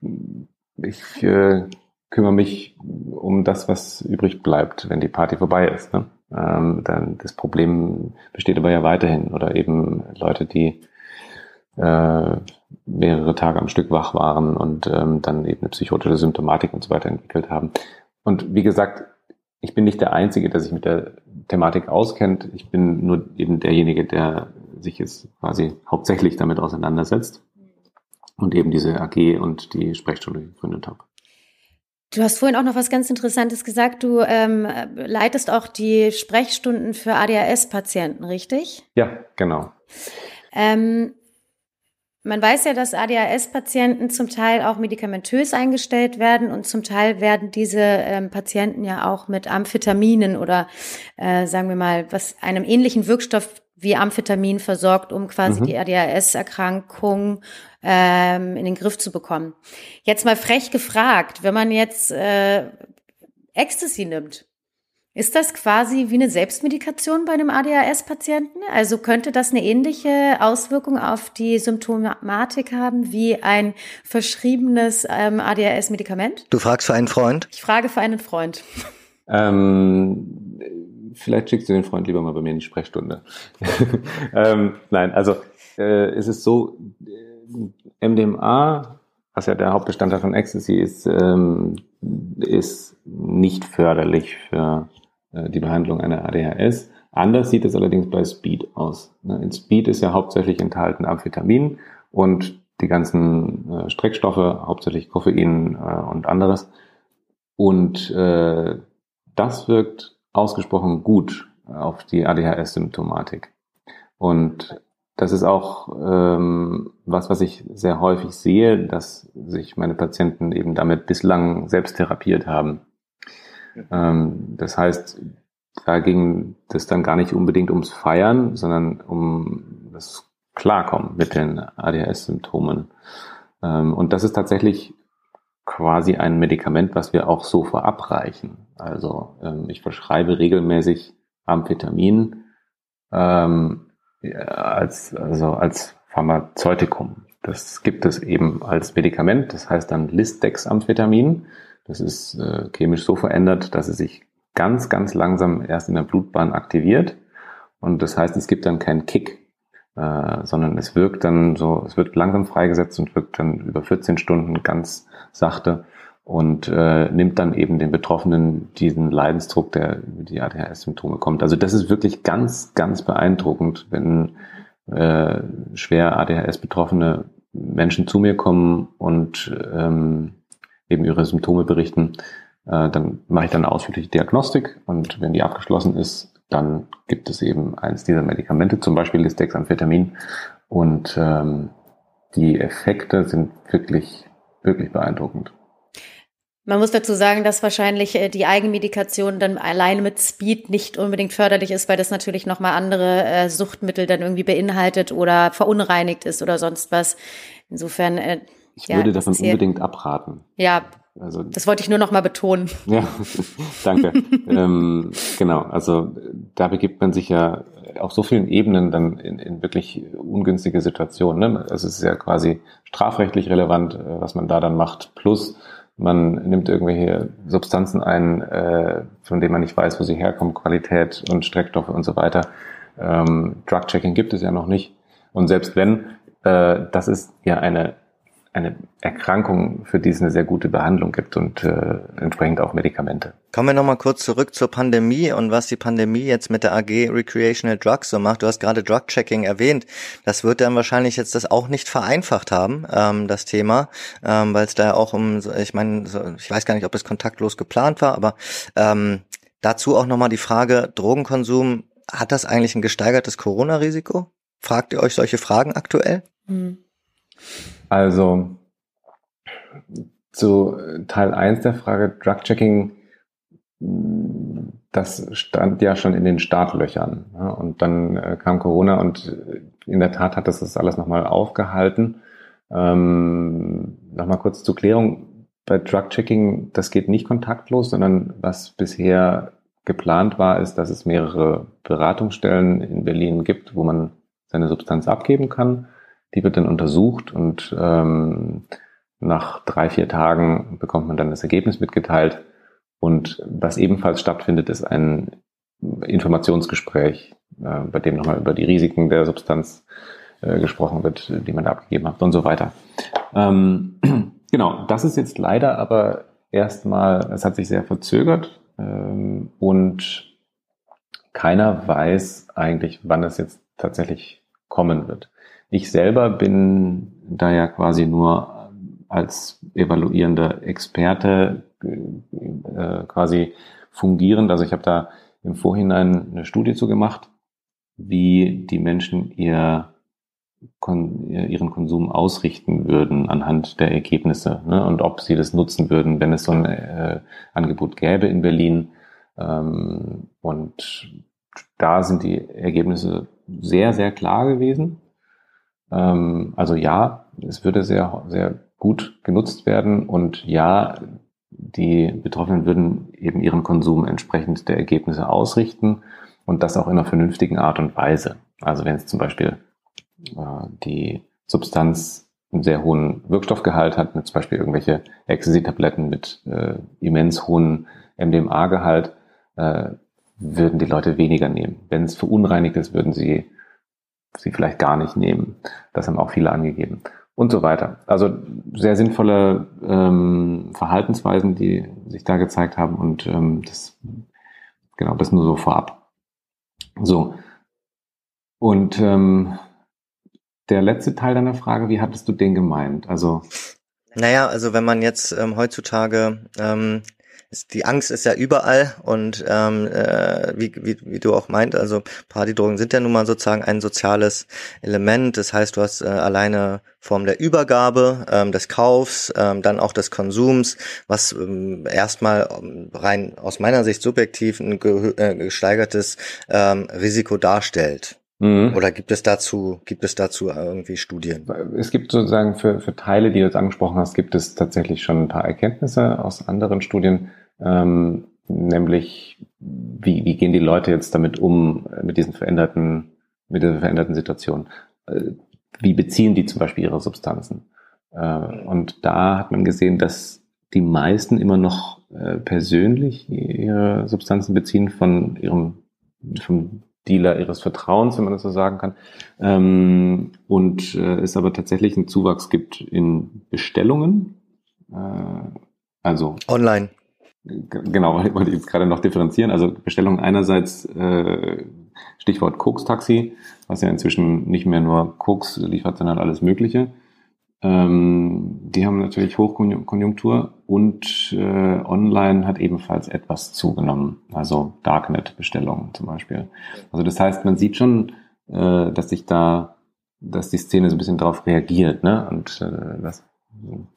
ich äh, kümmere mich um das, was übrig bleibt, wenn die Party vorbei ist. Ne? Ähm, dann das Problem besteht aber ja weiterhin. Oder eben Leute, die äh, mehrere Tage am Stück wach waren und ähm, dann eben eine psychotische Symptomatik und so weiter entwickelt haben. Und wie gesagt, ich bin nicht der Einzige, der sich mit der Thematik auskennt. Ich bin nur eben derjenige, der sich jetzt quasi hauptsächlich damit auseinandersetzt und eben diese AG und die Sprechstunde gegründet habe. Du hast vorhin auch noch was ganz Interessantes gesagt. Du ähm, leitest auch die Sprechstunden für ADHS-Patienten, richtig? Ja, genau. Ähm, man weiß ja, dass ADHS-Patienten zum Teil auch medikamentös eingestellt werden und zum Teil werden diese ähm, Patienten ja auch mit Amphetaminen oder äh, sagen wir mal, was einem ähnlichen Wirkstoff wie Amphetamin versorgt, um quasi mhm. die ADHS-Erkrankung ähm, in den Griff zu bekommen. Jetzt mal frech gefragt, wenn man jetzt äh, Ecstasy nimmt, ist das quasi wie eine Selbstmedikation bei einem ADHS-Patienten? Also könnte das eine ähnliche Auswirkung auf die Symptomatik haben wie ein verschriebenes ähm, ADHS-Medikament? Du fragst für einen Freund? Ich frage für einen Freund. Ähm, vielleicht schickst du den Freund lieber mal bei mir in die Sprechstunde. <laughs> ähm, nein, also äh, es ist so, äh, MDMA, was ja der Hauptbestandteil von Ecstasy ist, ähm, ist nicht förderlich für die Behandlung einer ADHS. Anders sieht es allerdings bei Speed aus. Ne, in Speed ist ja hauptsächlich enthalten Amphetamin und die ganzen äh, Streckstoffe, hauptsächlich Koffein äh, und anderes. Und äh, das wirkt ausgesprochen gut auf die ADHS-Symptomatik. Und das ist auch ähm, was, was ich sehr häufig sehe, dass sich meine Patienten eben damit bislang selbst therapiert haben. Ähm, das heißt, da ging das dann gar nicht unbedingt ums Feiern, sondern um das Klarkommen mit den ADHS-Symptomen. Ähm, und das ist tatsächlich quasi ein Medikament, was wir auch so verabreichen. Also ähm, ich verschreibe regelmäßig Amphetamin ähm, als, also als Pharmazeutikum. Das gibt es eben als Medikament, das heißt dann Listex-Amphetamin. Das ist äh, chemisch so verändert, dass es sich ganz, ganz langsam erst in der Blutbahn aktiviert. Und das heißt, es gibt dann keinen Kick, äh, sondern es wirkt dann so, es wird langsam freigesetzt und wirkt dann über 14 Stunden ganz sachte und äh, nimmt dann eben den Betroffenen diesen Leidensdruck, der über die ADHS-Symptome kommt. Also das ist wirklich ganz, ganz beeindruckend, wenn äh, schwer ADHS-betroffene Menschen zu mir kommen und ähm, eben ihre Symptome berichten. Äh, dann mache ich dann eine ausführliche Diagnostik und wenn die abgeschlossen ist, dann gibt es eben eins dieser Medikamente, zum Beispiel Lisdexamphetamin. Und ähm, die Effekte sind wirklich, wirklich beeindruckend. Man muss dazu sagen, dass wahrscheinlich äh, die Eigenmedikation dann alleine mit Speed nicht unbedingt förderlich ist, weil das natürlich nochmal andere äh, Suchtmittel dann irgendwie beinhaltet oder verunreinigt ist oder sonst was. Insofern. Ich ja, würde davon unbedingt abraten. Ja, also, das wollte ich nur noch mal betonen. Ja, <laughs> danke. ähm, genau, also da begibt man sich ja auf so vielen Ebenen dann in, in wirklich ungünstige Situationen. Ne? Also es ist ja quasi strafrechtlich relevant, äh, was man da dann macht. Plus man nimmt irgendwelche Substanzen ein, äh, von denen man nicht weiß, wo sie herkommen, Qualität und Streckstoffe und so weiter. Ähm, Drug-Checking gibt es ja noch nicht. Und selbst wenn, äh, das ist ja eine eine Erkrankung, für die es eine sehr gute Behandlung gibt und äh, entsprechend auch Medikamente. Kommen wir nochmal kurz zurück zur Pandemie und was die Pandemie jetzt mit der AG Recreational Drugs so macht. Du hast gerade Drug-Checking erwähnt. Das wird dann wahrscheinlich jetzt das auch nicht vereinfacht haben, ähm, das Thema, ähm, weil es da auch um, ich meine, ich weiß gar nicht, ob es kontaktlos geplant war, aber ähm, dazu auch nochmal die Frage, Drogenkonsum, hat das eigentlich ein gesteigertes Corona-Risiko? Fragt ihr euch solche Fragen aktuell? Hm. Also zu Teil 1 der Frage Drug-Checking, das stand ja schon in den Startlöchern. Und dann äh, kam Corona und in der Tat hat das das alles nochmal aufgehalten. Ähm, nochmal kurz zur Klärung. Bei Drug-Checking, das geht nicht kontaktlos, sondern was bisher geplant war, ist, dass es mehrere Beratungsstellen in Berlin gibt, wo man seine Substanz abgeben kann. Die wird dann untersucht und ähm, nach drei, vier Tagen bekommt man dann das Ergebnis mitgeteilt. Und was ebenfalls stattfindet, ist ein Informationsgespräch, äh, bei dem nochmal über die Risiken der Substanz äh, gesprochen wird, die man da abgegeben hat und so weiter. Ähm, <clears throat> genau, das ist jetzt leider aber erstmal, es hat sich sehr verzögert ähm, und keiner weiß eigentlich, wann es jetzt tatsächlich kommen wird. Ich selber bin da ja quasi nur als evaluierender Experte äh, quasi fungierend. Also ich habe da im Vorhinein eine Studie zu gemacht, wie die Menschen ihr kon ihren Konsum ausrichten würden anhand der Ergebnisse ne? und ob sie das nutzen würden, wenn es so ein äh, Angebot gäbe in Berlin. Ähm, und da sind die Ergebnisse sehr, sehr klar gewesen. Ähm, also ja, es würde sehr, sehr gut genutzt werden und ja, die Betroffenen würden eben ihren Konsum entsprechend der Ergebnisse ausrichten und das auch in einer vernünftigen Art und Weise. Also wenn es zum Beispiel äh, die Substanz einen sehr hohen Wirkstoffgehalt hat, mit zum Beispiel irgendwelche Ecstasy-Tabletten mit äh, immens hohen MDMA-Gehalt, äh, würden die Leute weniger nehmen. Wenn es verunreinigt ist, würden sie sie vielleicht gar nicht nehmen. Das haben auch viele angegeben. Und so weiter. Also sehr sinnvolle ähm, Verhaltensweisen, die sich da gezeigt haben und ähm, das genau das nur so vorab. So. Und ähm, der letzte Teil deiner Frage, wie hattest du den gemeint? Also naja, also wenn man jetzt ähm, heutzutage ähm, die Angst ist ja überall und ähm, äh, wie, wie, wie du auch meint, also Partydrogen sind ja nun mal sozusagen ein soziales Element. Das heißt, du hast äh, alleine Form der Übergabe, ähm, des Kaufs, ähm, dann auch des Konsums, was ähm, erstmal ähm, rein aus meiner Sicht subjektiv ein ge äh, gesteigertes ähm, Risiko darstellt. Mhm. Oder gibt es dazu, gibt es dazu irgendwie Studien? Es gibt sozusagen für, für Teile, die du jetzt angesprochen hast, gibt es tatsächlich schon ein paar Erkenntnisse aus anderen Studien, ähm, nämlich wie, wie gehen die Leute jetzt damit um, äh, mit diesen veränderten, mit dieser veränderten Situation? Äh, wie beziehen die zum Beispiel ihre Substanzen? Äh, und da hat man gesehen, dass die meisten immer noch persönlich ihre Substanzen beziehen von ihrem, vom Dealer ihres Vertrauens, wenn man das so sagen kann. Ähm, und es aber tatsächlich einen Zuwachs gibt in Bestellungen. Also online. Genau, <laughs> wollte ich jetzt gerade noch differenzieren. Also Bestellungen einerseits äh, Stichwort Koks-Taxi, was ja inzwischen nicht mehr nur Koks liefert, sondern alles Mögliche. Ähm, die haben natürlich Hochkonjunktur und äh, online hat ebenfalls etwas zugenommen, also Darknet-Bestellungen zum Beispiel. Also das heißt, man sieht schon, äh, dass sich da, dass die Szene so ein bisschen darauf reagiert, ne? Und äh, das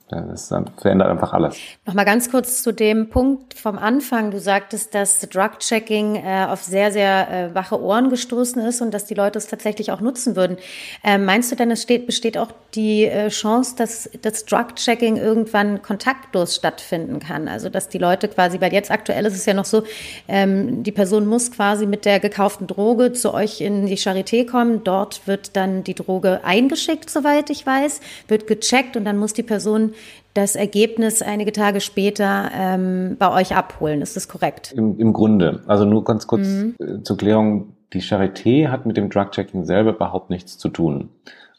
das verändert einfach alles. Nochmal ganz kurz zu dem Punkt vom Anfang. Du sagtest, dass Drug-Checking äh, auf sehr, sehr äh, wache Ohren gestoßen ist und dass die Leute es tatsächlich auch nutzen würden. Ähm, meinst du denn, es steht, besteht auch die äh, Chance, dass das Drug-Checking irgendwann kontaktlos stattfinden kann? Also, dass die Leute quasi, weil jetzt aktuell ist es ja noch so, ähm, die Person muss quasi mit der gekauften Droge zu euch in die Charité kommen. Dort wird dann die Droge eingeschickt, soweit ich weiß, wird gecheckt und dann muss die Person das Ergebnis einige Tage später ähm, bei euch abholen. Ist das korrekt? Im, Im, Grunde. Also nur ganz kurz mhm. Äh, zur Klärung. Die Charité hat mit dem Drug-Checking selber überhaupt nichts zu tun.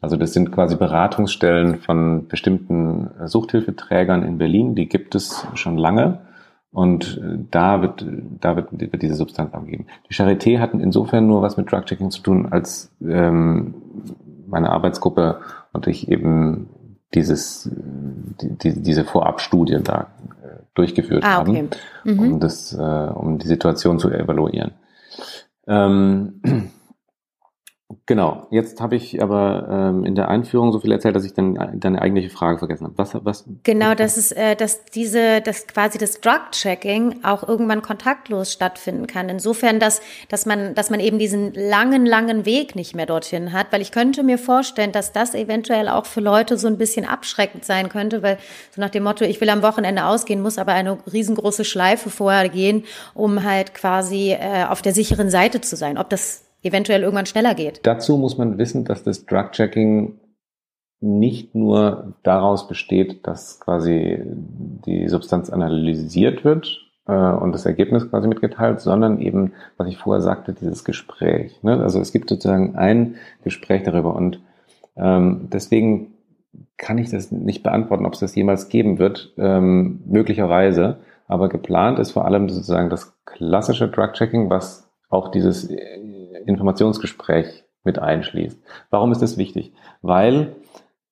Also das sind quasi Beratungsstellen von bestimmten Suchthilfeträgern in Berlin. Die gibt es schon lange. Und äh, da wird, da wird, wird diese Substanz abgegeben. Die Charité hatten insofern nur was mit Drug-Checking zu tun, als ähm, meine Arbeitsgruppe und ich eben dieses, die, diese Vorabstudie da äh, durchgeführt ah, okay. haben, mhm. um das, äh, um die Situation zu evaluieren. Ähm, Genau, jetzt habe ich aber ähm, in der Einführung so viel erzählt, dass ich dann deine eigentliche Frage vergessen habe. Was, was? Genau, dass es, äh, dass diese, dass quasi das Drug-Checking auch irgendwann kontaktlos stattfinden kann. Insofern, dass, dass man, dass man eben diesen langen, langen Weg nicht mehr dorthin hat, weil ich könnte mir vorstellen, dass das eventuell auch für Leute so ein bisschen abschreckend sein könnte, weil so nach dem Motto, ich will am Wochenende ausgehen, muss aber eine riesengroße Schleife vorher gehen, um halt quasi äh, auf der sicheren Seite zu sein. Ob das eventuell irgendwann schneller geht. Dazu muss man wissen, dass das Drug-Checking nicht nur daraus besteht, dass quasi die Substanz analysiert wird äh, und das Ergebnis quasi mitgeteilt, sondern eben, was ich vorher sagte, dieses Gespräch. Ne? Also es gibt sozusagen ein Gespräch darüber und ähm, deswegen kann ich das nicht beantworten, ob es das jemals geben wird, ähm, möglicherweise. Aber geplant ist vor allem sozusagen das klassische Drug-Checking, was auch dieses Informationsgespräch mit einschließt. Warum ist das wichtig? Weil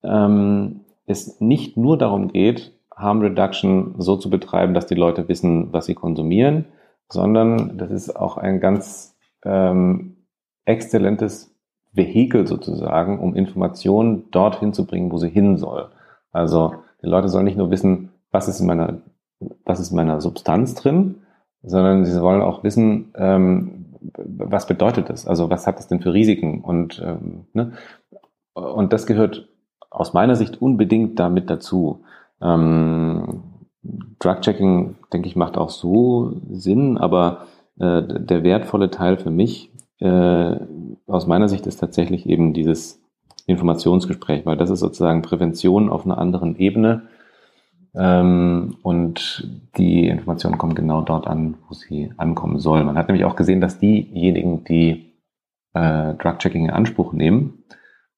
ähm, es nicht nur darum geht, Harm Reduction so zu betreiben, dass die Leute wissen, was sie konsumieren, sondern das ist auch ein ganz ähm, exzellentes Vehikel sozusagen, um Informationen dorthin zu bringen, wo sie hin soll. Also die Leute sollen nicht nur wissen, was ist in meiner, was ist in meiner Substanz drin, sondern sie wollen auch wissen, ähm, was bedeutet das? Also was hat das denn für Risiken? Und, ähm, ne? und das gehört aus meiner Sicht unbedingt damit dazu. Ähm, Drug-Checking, denke ich, macht auch so Sinn, aber äh, der wertvolle Teil für mich äh, aus meiner Sicht ist tatsächlich eben dieses Informationsgespräch, weil das ist sozusagen Prävention auf einer anderen Ebene und die Informationen kommen genau dort an, wo sie ankommen sollen. Man hat nämlich auch gesehen, dass diejenigen, die äh, Drug-Checking in Anspruch nehmen,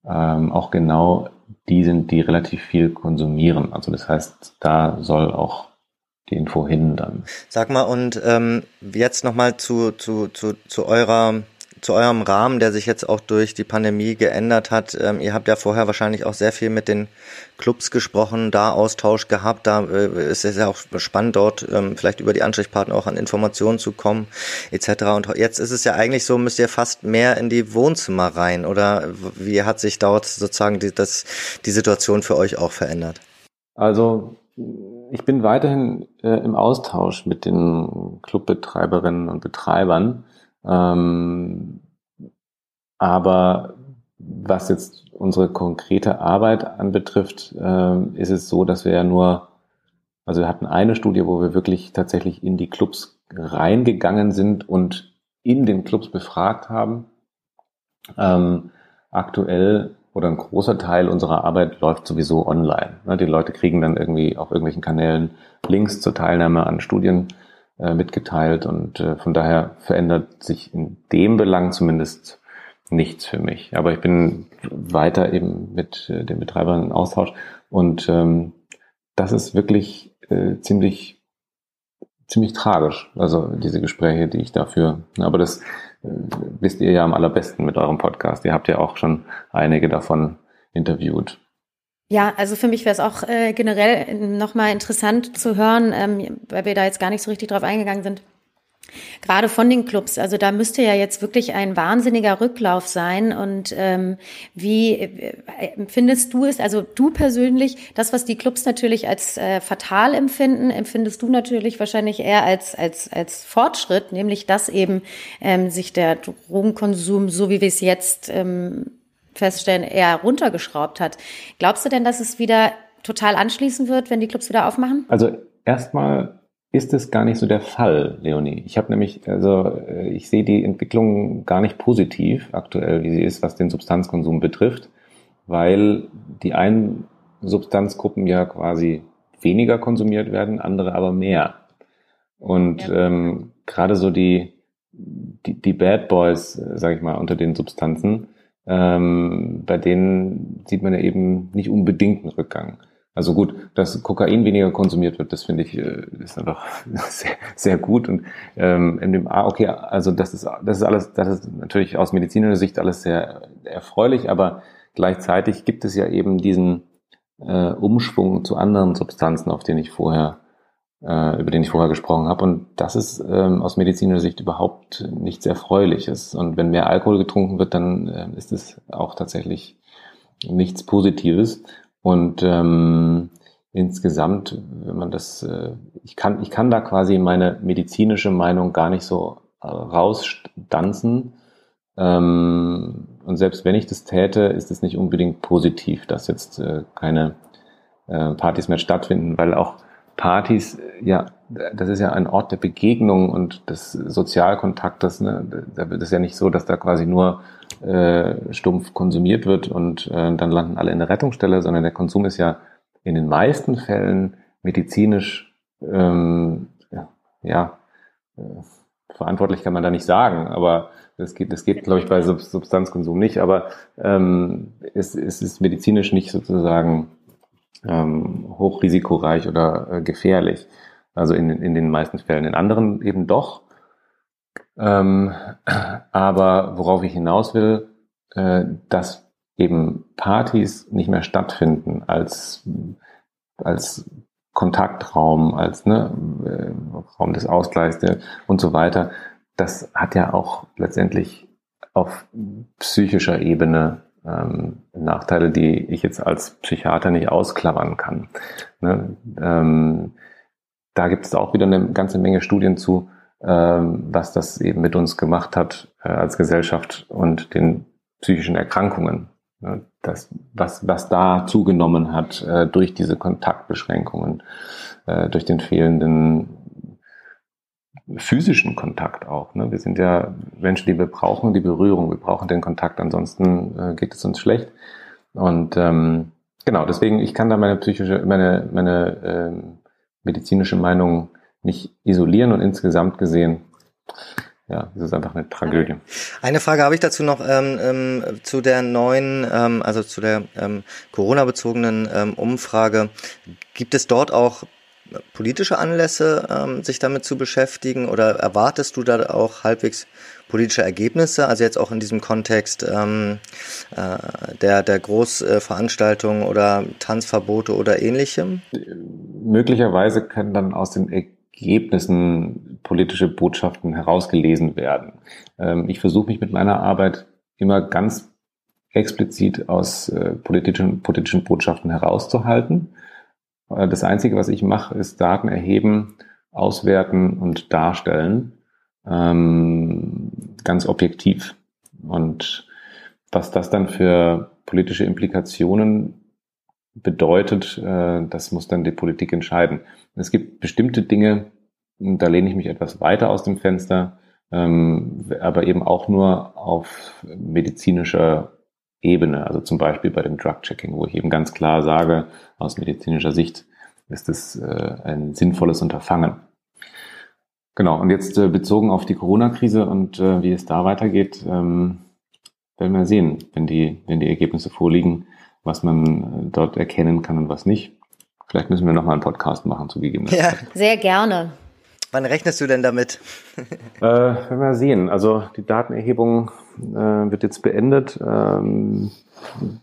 ähm, auch genau die sind, die relativ viel konsumieren. Also das heißt, da soll auch die Info hin dann. Sag mal, und ähm, jetzt nochmal zu, zu, zu, zu eurer zu eurem Rahmen, der sich jetzt auch durch die Pandemie geändert hat. Ähm, ihr habt ja vorher wahrscheinlich auch sehr viel mit den Clubs gesprochen, da Austausch gehabt. Da äh, ist es ja auch spannend, dort ähm, vielleicht über die Ansprechpartner auch an Informationen zu kommen, etc. Und jetzt ist es ja eigentlich so, müsst ihr fast mehr in die Wohnzimmer rein. Oder wie hat sich dort sozusagen die, das, die Situation für euch auch verändert? Also ich bin weiterhin äh, im Austausch mit den Clubbetreiberinnen und Betreibern. Ähm, aber was jetzt unsere konkrete Arbeit anbetrifft, äh, ist es so, dass wir ja nur, also wir hatten eine Studie, wo wir wirklich tatsächlich in die Clubs reingegangen sind und in den Clubs befragt haben. Ähm, aktuell oder ein großer Teil unserer Arbeit läuft sowieso online. Ne, die Leute kriegen dann irgendwie auf irgendwelchen Kanälen Links zur Teilnahme an Studien äh, mitgeteilt und äh, von daher verändert sich in dem Belang zumindest nichts für mich. Aber ich bin weiter eben mit äh, den Betreibern in Austausch und ähm, das ist wirklich äh, ziemlich ziemlich tragisch. Also diese Gespräche, die ich dafür. Aber das äh, wisst ihr ja am allerbesten mit eurem Podcast. Ihr habt ja auch schon einige davon interviewt. Ja, also für mich wäre es auch äh, generell nochmal interessant zu hören, ähm, weil wir da jetzt gar nicht so richtig drauf eingegangen sind. Gerade von den Clubs, also da müsste ja jetzt wirklich ein wahnsinniger Rücklauf sein. Und ähm, wie äh, empfindest du es, also du persönlich, das, was die Clubs natürlich als äh, fatal empfinden, empfindest du natürlich wahrscheinlich eher als, als, als Fortschritt, nämlich dass eben ähm, sich der Drogenkonsum, so wie wir es jetzt ähm, feststellen, eher runtergeschraubt hat. Glaubst du denn, dass es wieder total anschließen wird, wenn die Clubs wieder aufmachen? Also erstmal ist es gar nicht so der Fall, Leonie. Ich habe nämlich, also äh, ich sehe die Entwicklung gar nicht positiv aktuell, wie sie ist, was den Substanzkonsum betrifft, weil die einen Substanzgruppen ja quasi weniger konsumiert werden, andere aber mehr. Und ja. ähm, gerade so die, die, die Bad Boys, sage ich mal, unter den Substanzen, ähm, bei denen sieht man ja eben nicht unbedingt einen Rückgang. Also gut, dass Kokain weniger konsumiert wird, das finde ich äh, ist einfach <laughs> sehr, sehr gut. Und ähm, MDMA, okay, also das ist das ist alles, das ist natürlich aus medizinischer Sicht alles sehr erfreulich, aber gleichzeitig gibt es ja eben diesen äh, Umschwung zu anderen Substanzen, auf den ich vorher äh, über den ich vorher gesprochen habe. Und das ist ähm, aus medizinischer Sicht überhaupt nichts Erfreuliches. Und wenn mehr Alkohol getrunken wird, dann äh, ist es auch tatsächlich nichts Positives. Und ähm, insgesamt, wenn man das, äh, ich kann, ich kann da quasi meine medizinische Meinung gar nicht so äh, rausstanzen. Ähm, und selbst wenn ich das täte, ist es nicht unbedingt positiv, dass jetzt äh, keine äh, Partys mehr stattfinden, weil auch Partys, ja, das ist ja ein Ort der Begegnung und des Sozialkontaktes. Ne? Da wird es ja nicht so, dass da quasi nur äh, stumpf konsumiert wird und äh, dann landen alle in der Rettungsstelle, sondern der Konsum ist ja in den meisten Fällen medizinisch, ähm, ja, äh, verantwortlich kann man da nicht sagen, aber das geht, das geht, glaube ich, bei Substanzkonsum nicht, aber ähm, es, es ist medizinisch nicht sozusagen ähm, hochrisikoreich oder äh, gefährlich. Also in, in den meisten Fällen. In anderen eben doch. Ähm, aber worauf ich hinaus will, äh, dass eben Partys nicht mehr stattfinden als, als Kontaktraum, als ne, äh, Raum des Ausgleichs und so weiter. Das hat ja auch letztendlich auf psychischer Ebene ähm, Nachteile, die ich jetzt als Psychiater nicht ausklammern kann. Ne? Ähm, da gibt es auch wieder eine ganze Menge Studien zu, ähm, was das eben mit uns gemacht hat äh, als Gesellschaft und den psychischen Erkrankungen. Ne? Das, was, was da zugenommen hat äh, durch diese Kontaktbeschränkungen, äh, durch den fehlenden physischen Kontakt auch. Ne? Wir sind ja Menschen, die wir brauchen die Berührung, wir brauchen den Kontakt, ansonsten äh, geht es uns schlecht. Und ähm, genau, deswegen, ich kann da meine psychische, meine, meine ähm, medizinische Meinung nicht isolieren und insgesamt gesehen, ja, es ist einfach eine Tragödie. Eine Frage habe ich dazu noch ähm, ähm, zu der neuen, ähm, also zu der ähm, Corona-bezogenen ähm, Umfrage. Gibt es dort auch politische Anlässe, ähm, sich damit zu beschäftigen? Oder erwartest du da auch halbwegs politische Ergebnisse? Also jetzt auch in diesem Kontext ähm, äh, der, der Großveranstaltungen oder Tanzverbote oder ähnlichem? Möglicherweise können dann aus den Ergebnissen politische Botschaften herausgelesen werden. Ähm, ich versuche mich mit meiner Arbeit immer ganz explizit aus äh, politischen, politischen Botschaften herauszuhalten. Äh, das Einzige, was ich mache, ist Daten erheben, auswerten und darstellen, ähm, ganz objektiv. Und was das dann für politische Implikationen bedeutet, äh, das muss dann die Politik entscheiden. Es gibt bestimmte Dinge, da lehne ich mich etwas weiter aus dem Fenster, ähm, aber eben auch nur auf medizinischer Ebene, also zum Beispiel bei dem Drug-Checking, wo ich eben ganz klar sage, aus medizinischer Sicht ist es äh, ein sinnvolles Unterfangen. Genau, und jetzt äh, bezogen auf die Corona-Krise und äh, wie es da weitergeht, ähm, werden wir sehen, wenn die, wenn die Ergebnisse vorliegen, was man äh, dort erkennen kann und was nicht. Vielleicht müssen wir nochmal einen Podcast machen zu gegebener ja. Sehr gerne. Wann rechnest du denn damit? äh, werden wir sehen. Also die Datenerhebung äh, wird jetzt beendet. Ähm,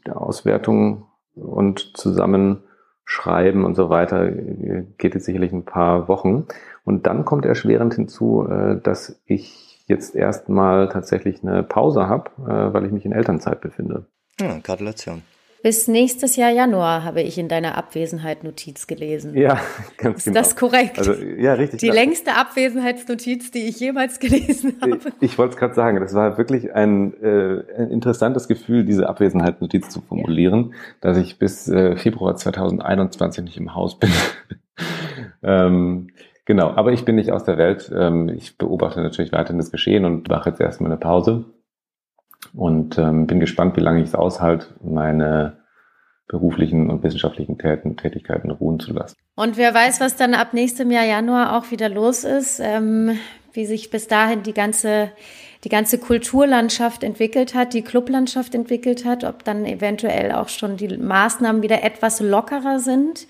Auswertung und Zusammenschreiben und so weiter geht jetzt sicherlich ein paar Wochen. Und dann kommt erschwerend hinzu, äh, dass ich jetzt erstmal tatsächlich eine Pause habe, äh, weil ich mich in Elternzeit befinde. Ja, Gratulation. Bis nächstes Jahr Januar habe ich in deiner Abwesenheit Notiz gelesen. Ja, ganz Ist genau. das korrekt? Also, ja, richtig. Die längste Abwesenheitsnotiz, die ich jemals gelesen habe. Ich, ich wollte es gerade sagen, das war wirklich ein, äh, ein interessantes Gefühl, diese Abwesenheitsnotiz zu formulieren, ja. dass ich bis äh, Februar 2021 nicht im Haus bin. <laughs> ähm, genau, aber ich bin nicht aus der Welt. Ähm, ich beobachte natürlich weiterhin das Geschehen und mache jetzt erstmal eine Pause und ähm, bin gespannt, wie lange ich es aushalte, meine beruflichen und wissenschaftlichen Tätigkeiten ruhen zu lassen. Und wer weiß, was dann ab nächstem Jahr Januar auch wieder los ist, ähm, wie sich bis dahin die ganze die ganze Kulturlandschaft entwickelt hat, die Clublandschaft entwickelt hat, ob dann eventuell auch schon die Maßnahmen wieder etwas lockerer sind.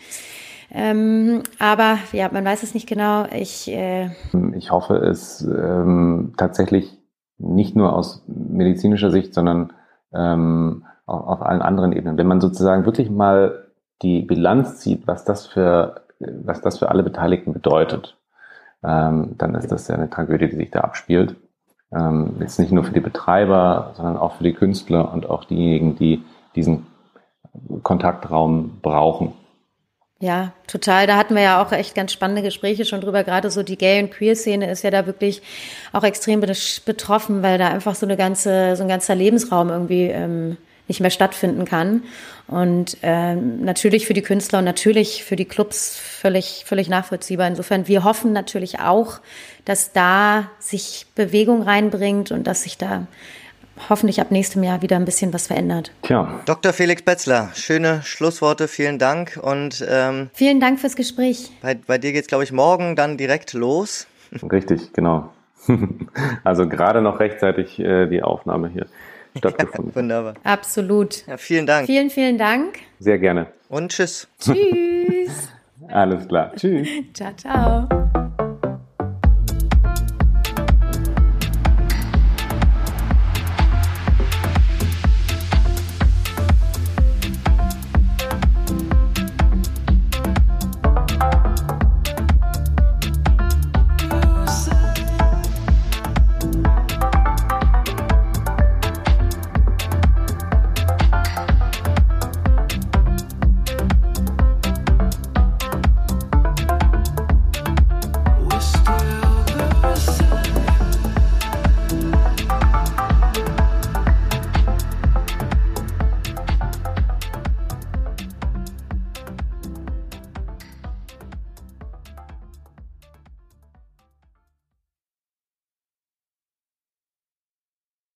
Ähm, aber ja, man weiß es nicht genau. Ich, äh ich hoffe es ähm, tatsächlich nicht nur aus medizinischer Sicht, sondern ähm, auch auf allen anderen Ebenen. Wenn man sozusagen wirklich mal die Bilanz zieht, was das für, was das für alle Beteiligten bedeutet, ähm, dann ist das ja eine Tragödie, die sich da abspielt. Ähm, jetzt nicht nur für die Betreiber, sondern auch für die Künstler und auch diejenigen, die diesen Kontaktraum brauchen. Ja, total. Da hatten wir ja auch echt ganz spannende Gespräche schon drüber. Gerade so die Gay- und Queer-Szene ist ja da wirklich auch extrem betroffen, weil da einfach so eine ganze, so ein ganzer Lebensraum irgendwie ähm, nicht mehr stattfinden kann. Und ähm, natürlich für die Künstler und natürlich für die Clubs völlig, völlig nachvollziehbar. Insofern, wir hoffen natürlich auch, dass da sich Bewegung reinbringt und dass sich da hoffentlich ab nächstem Jahr wieder ein bisschen was verändert. Tja. Dr. Felix Betzler, schöne Schlussworte, vielen Dank und ähm, vielen Dank fürs Gespräch. Bei, bei dir geht's, glaube ich, morgen dann direkt los. Richtig, genau. <laughs> also gerade noch rechtzeitig äh, die Aufnahme hier <laughs> stattgefunden. Ja, wunderbar. Absolut. Ja, vielen Dank. Vielen, vielen Dank. Sehr gerne. Und tschüss. Tschüss. <laughs> Alles klar. Tschüss. ciao, ciao.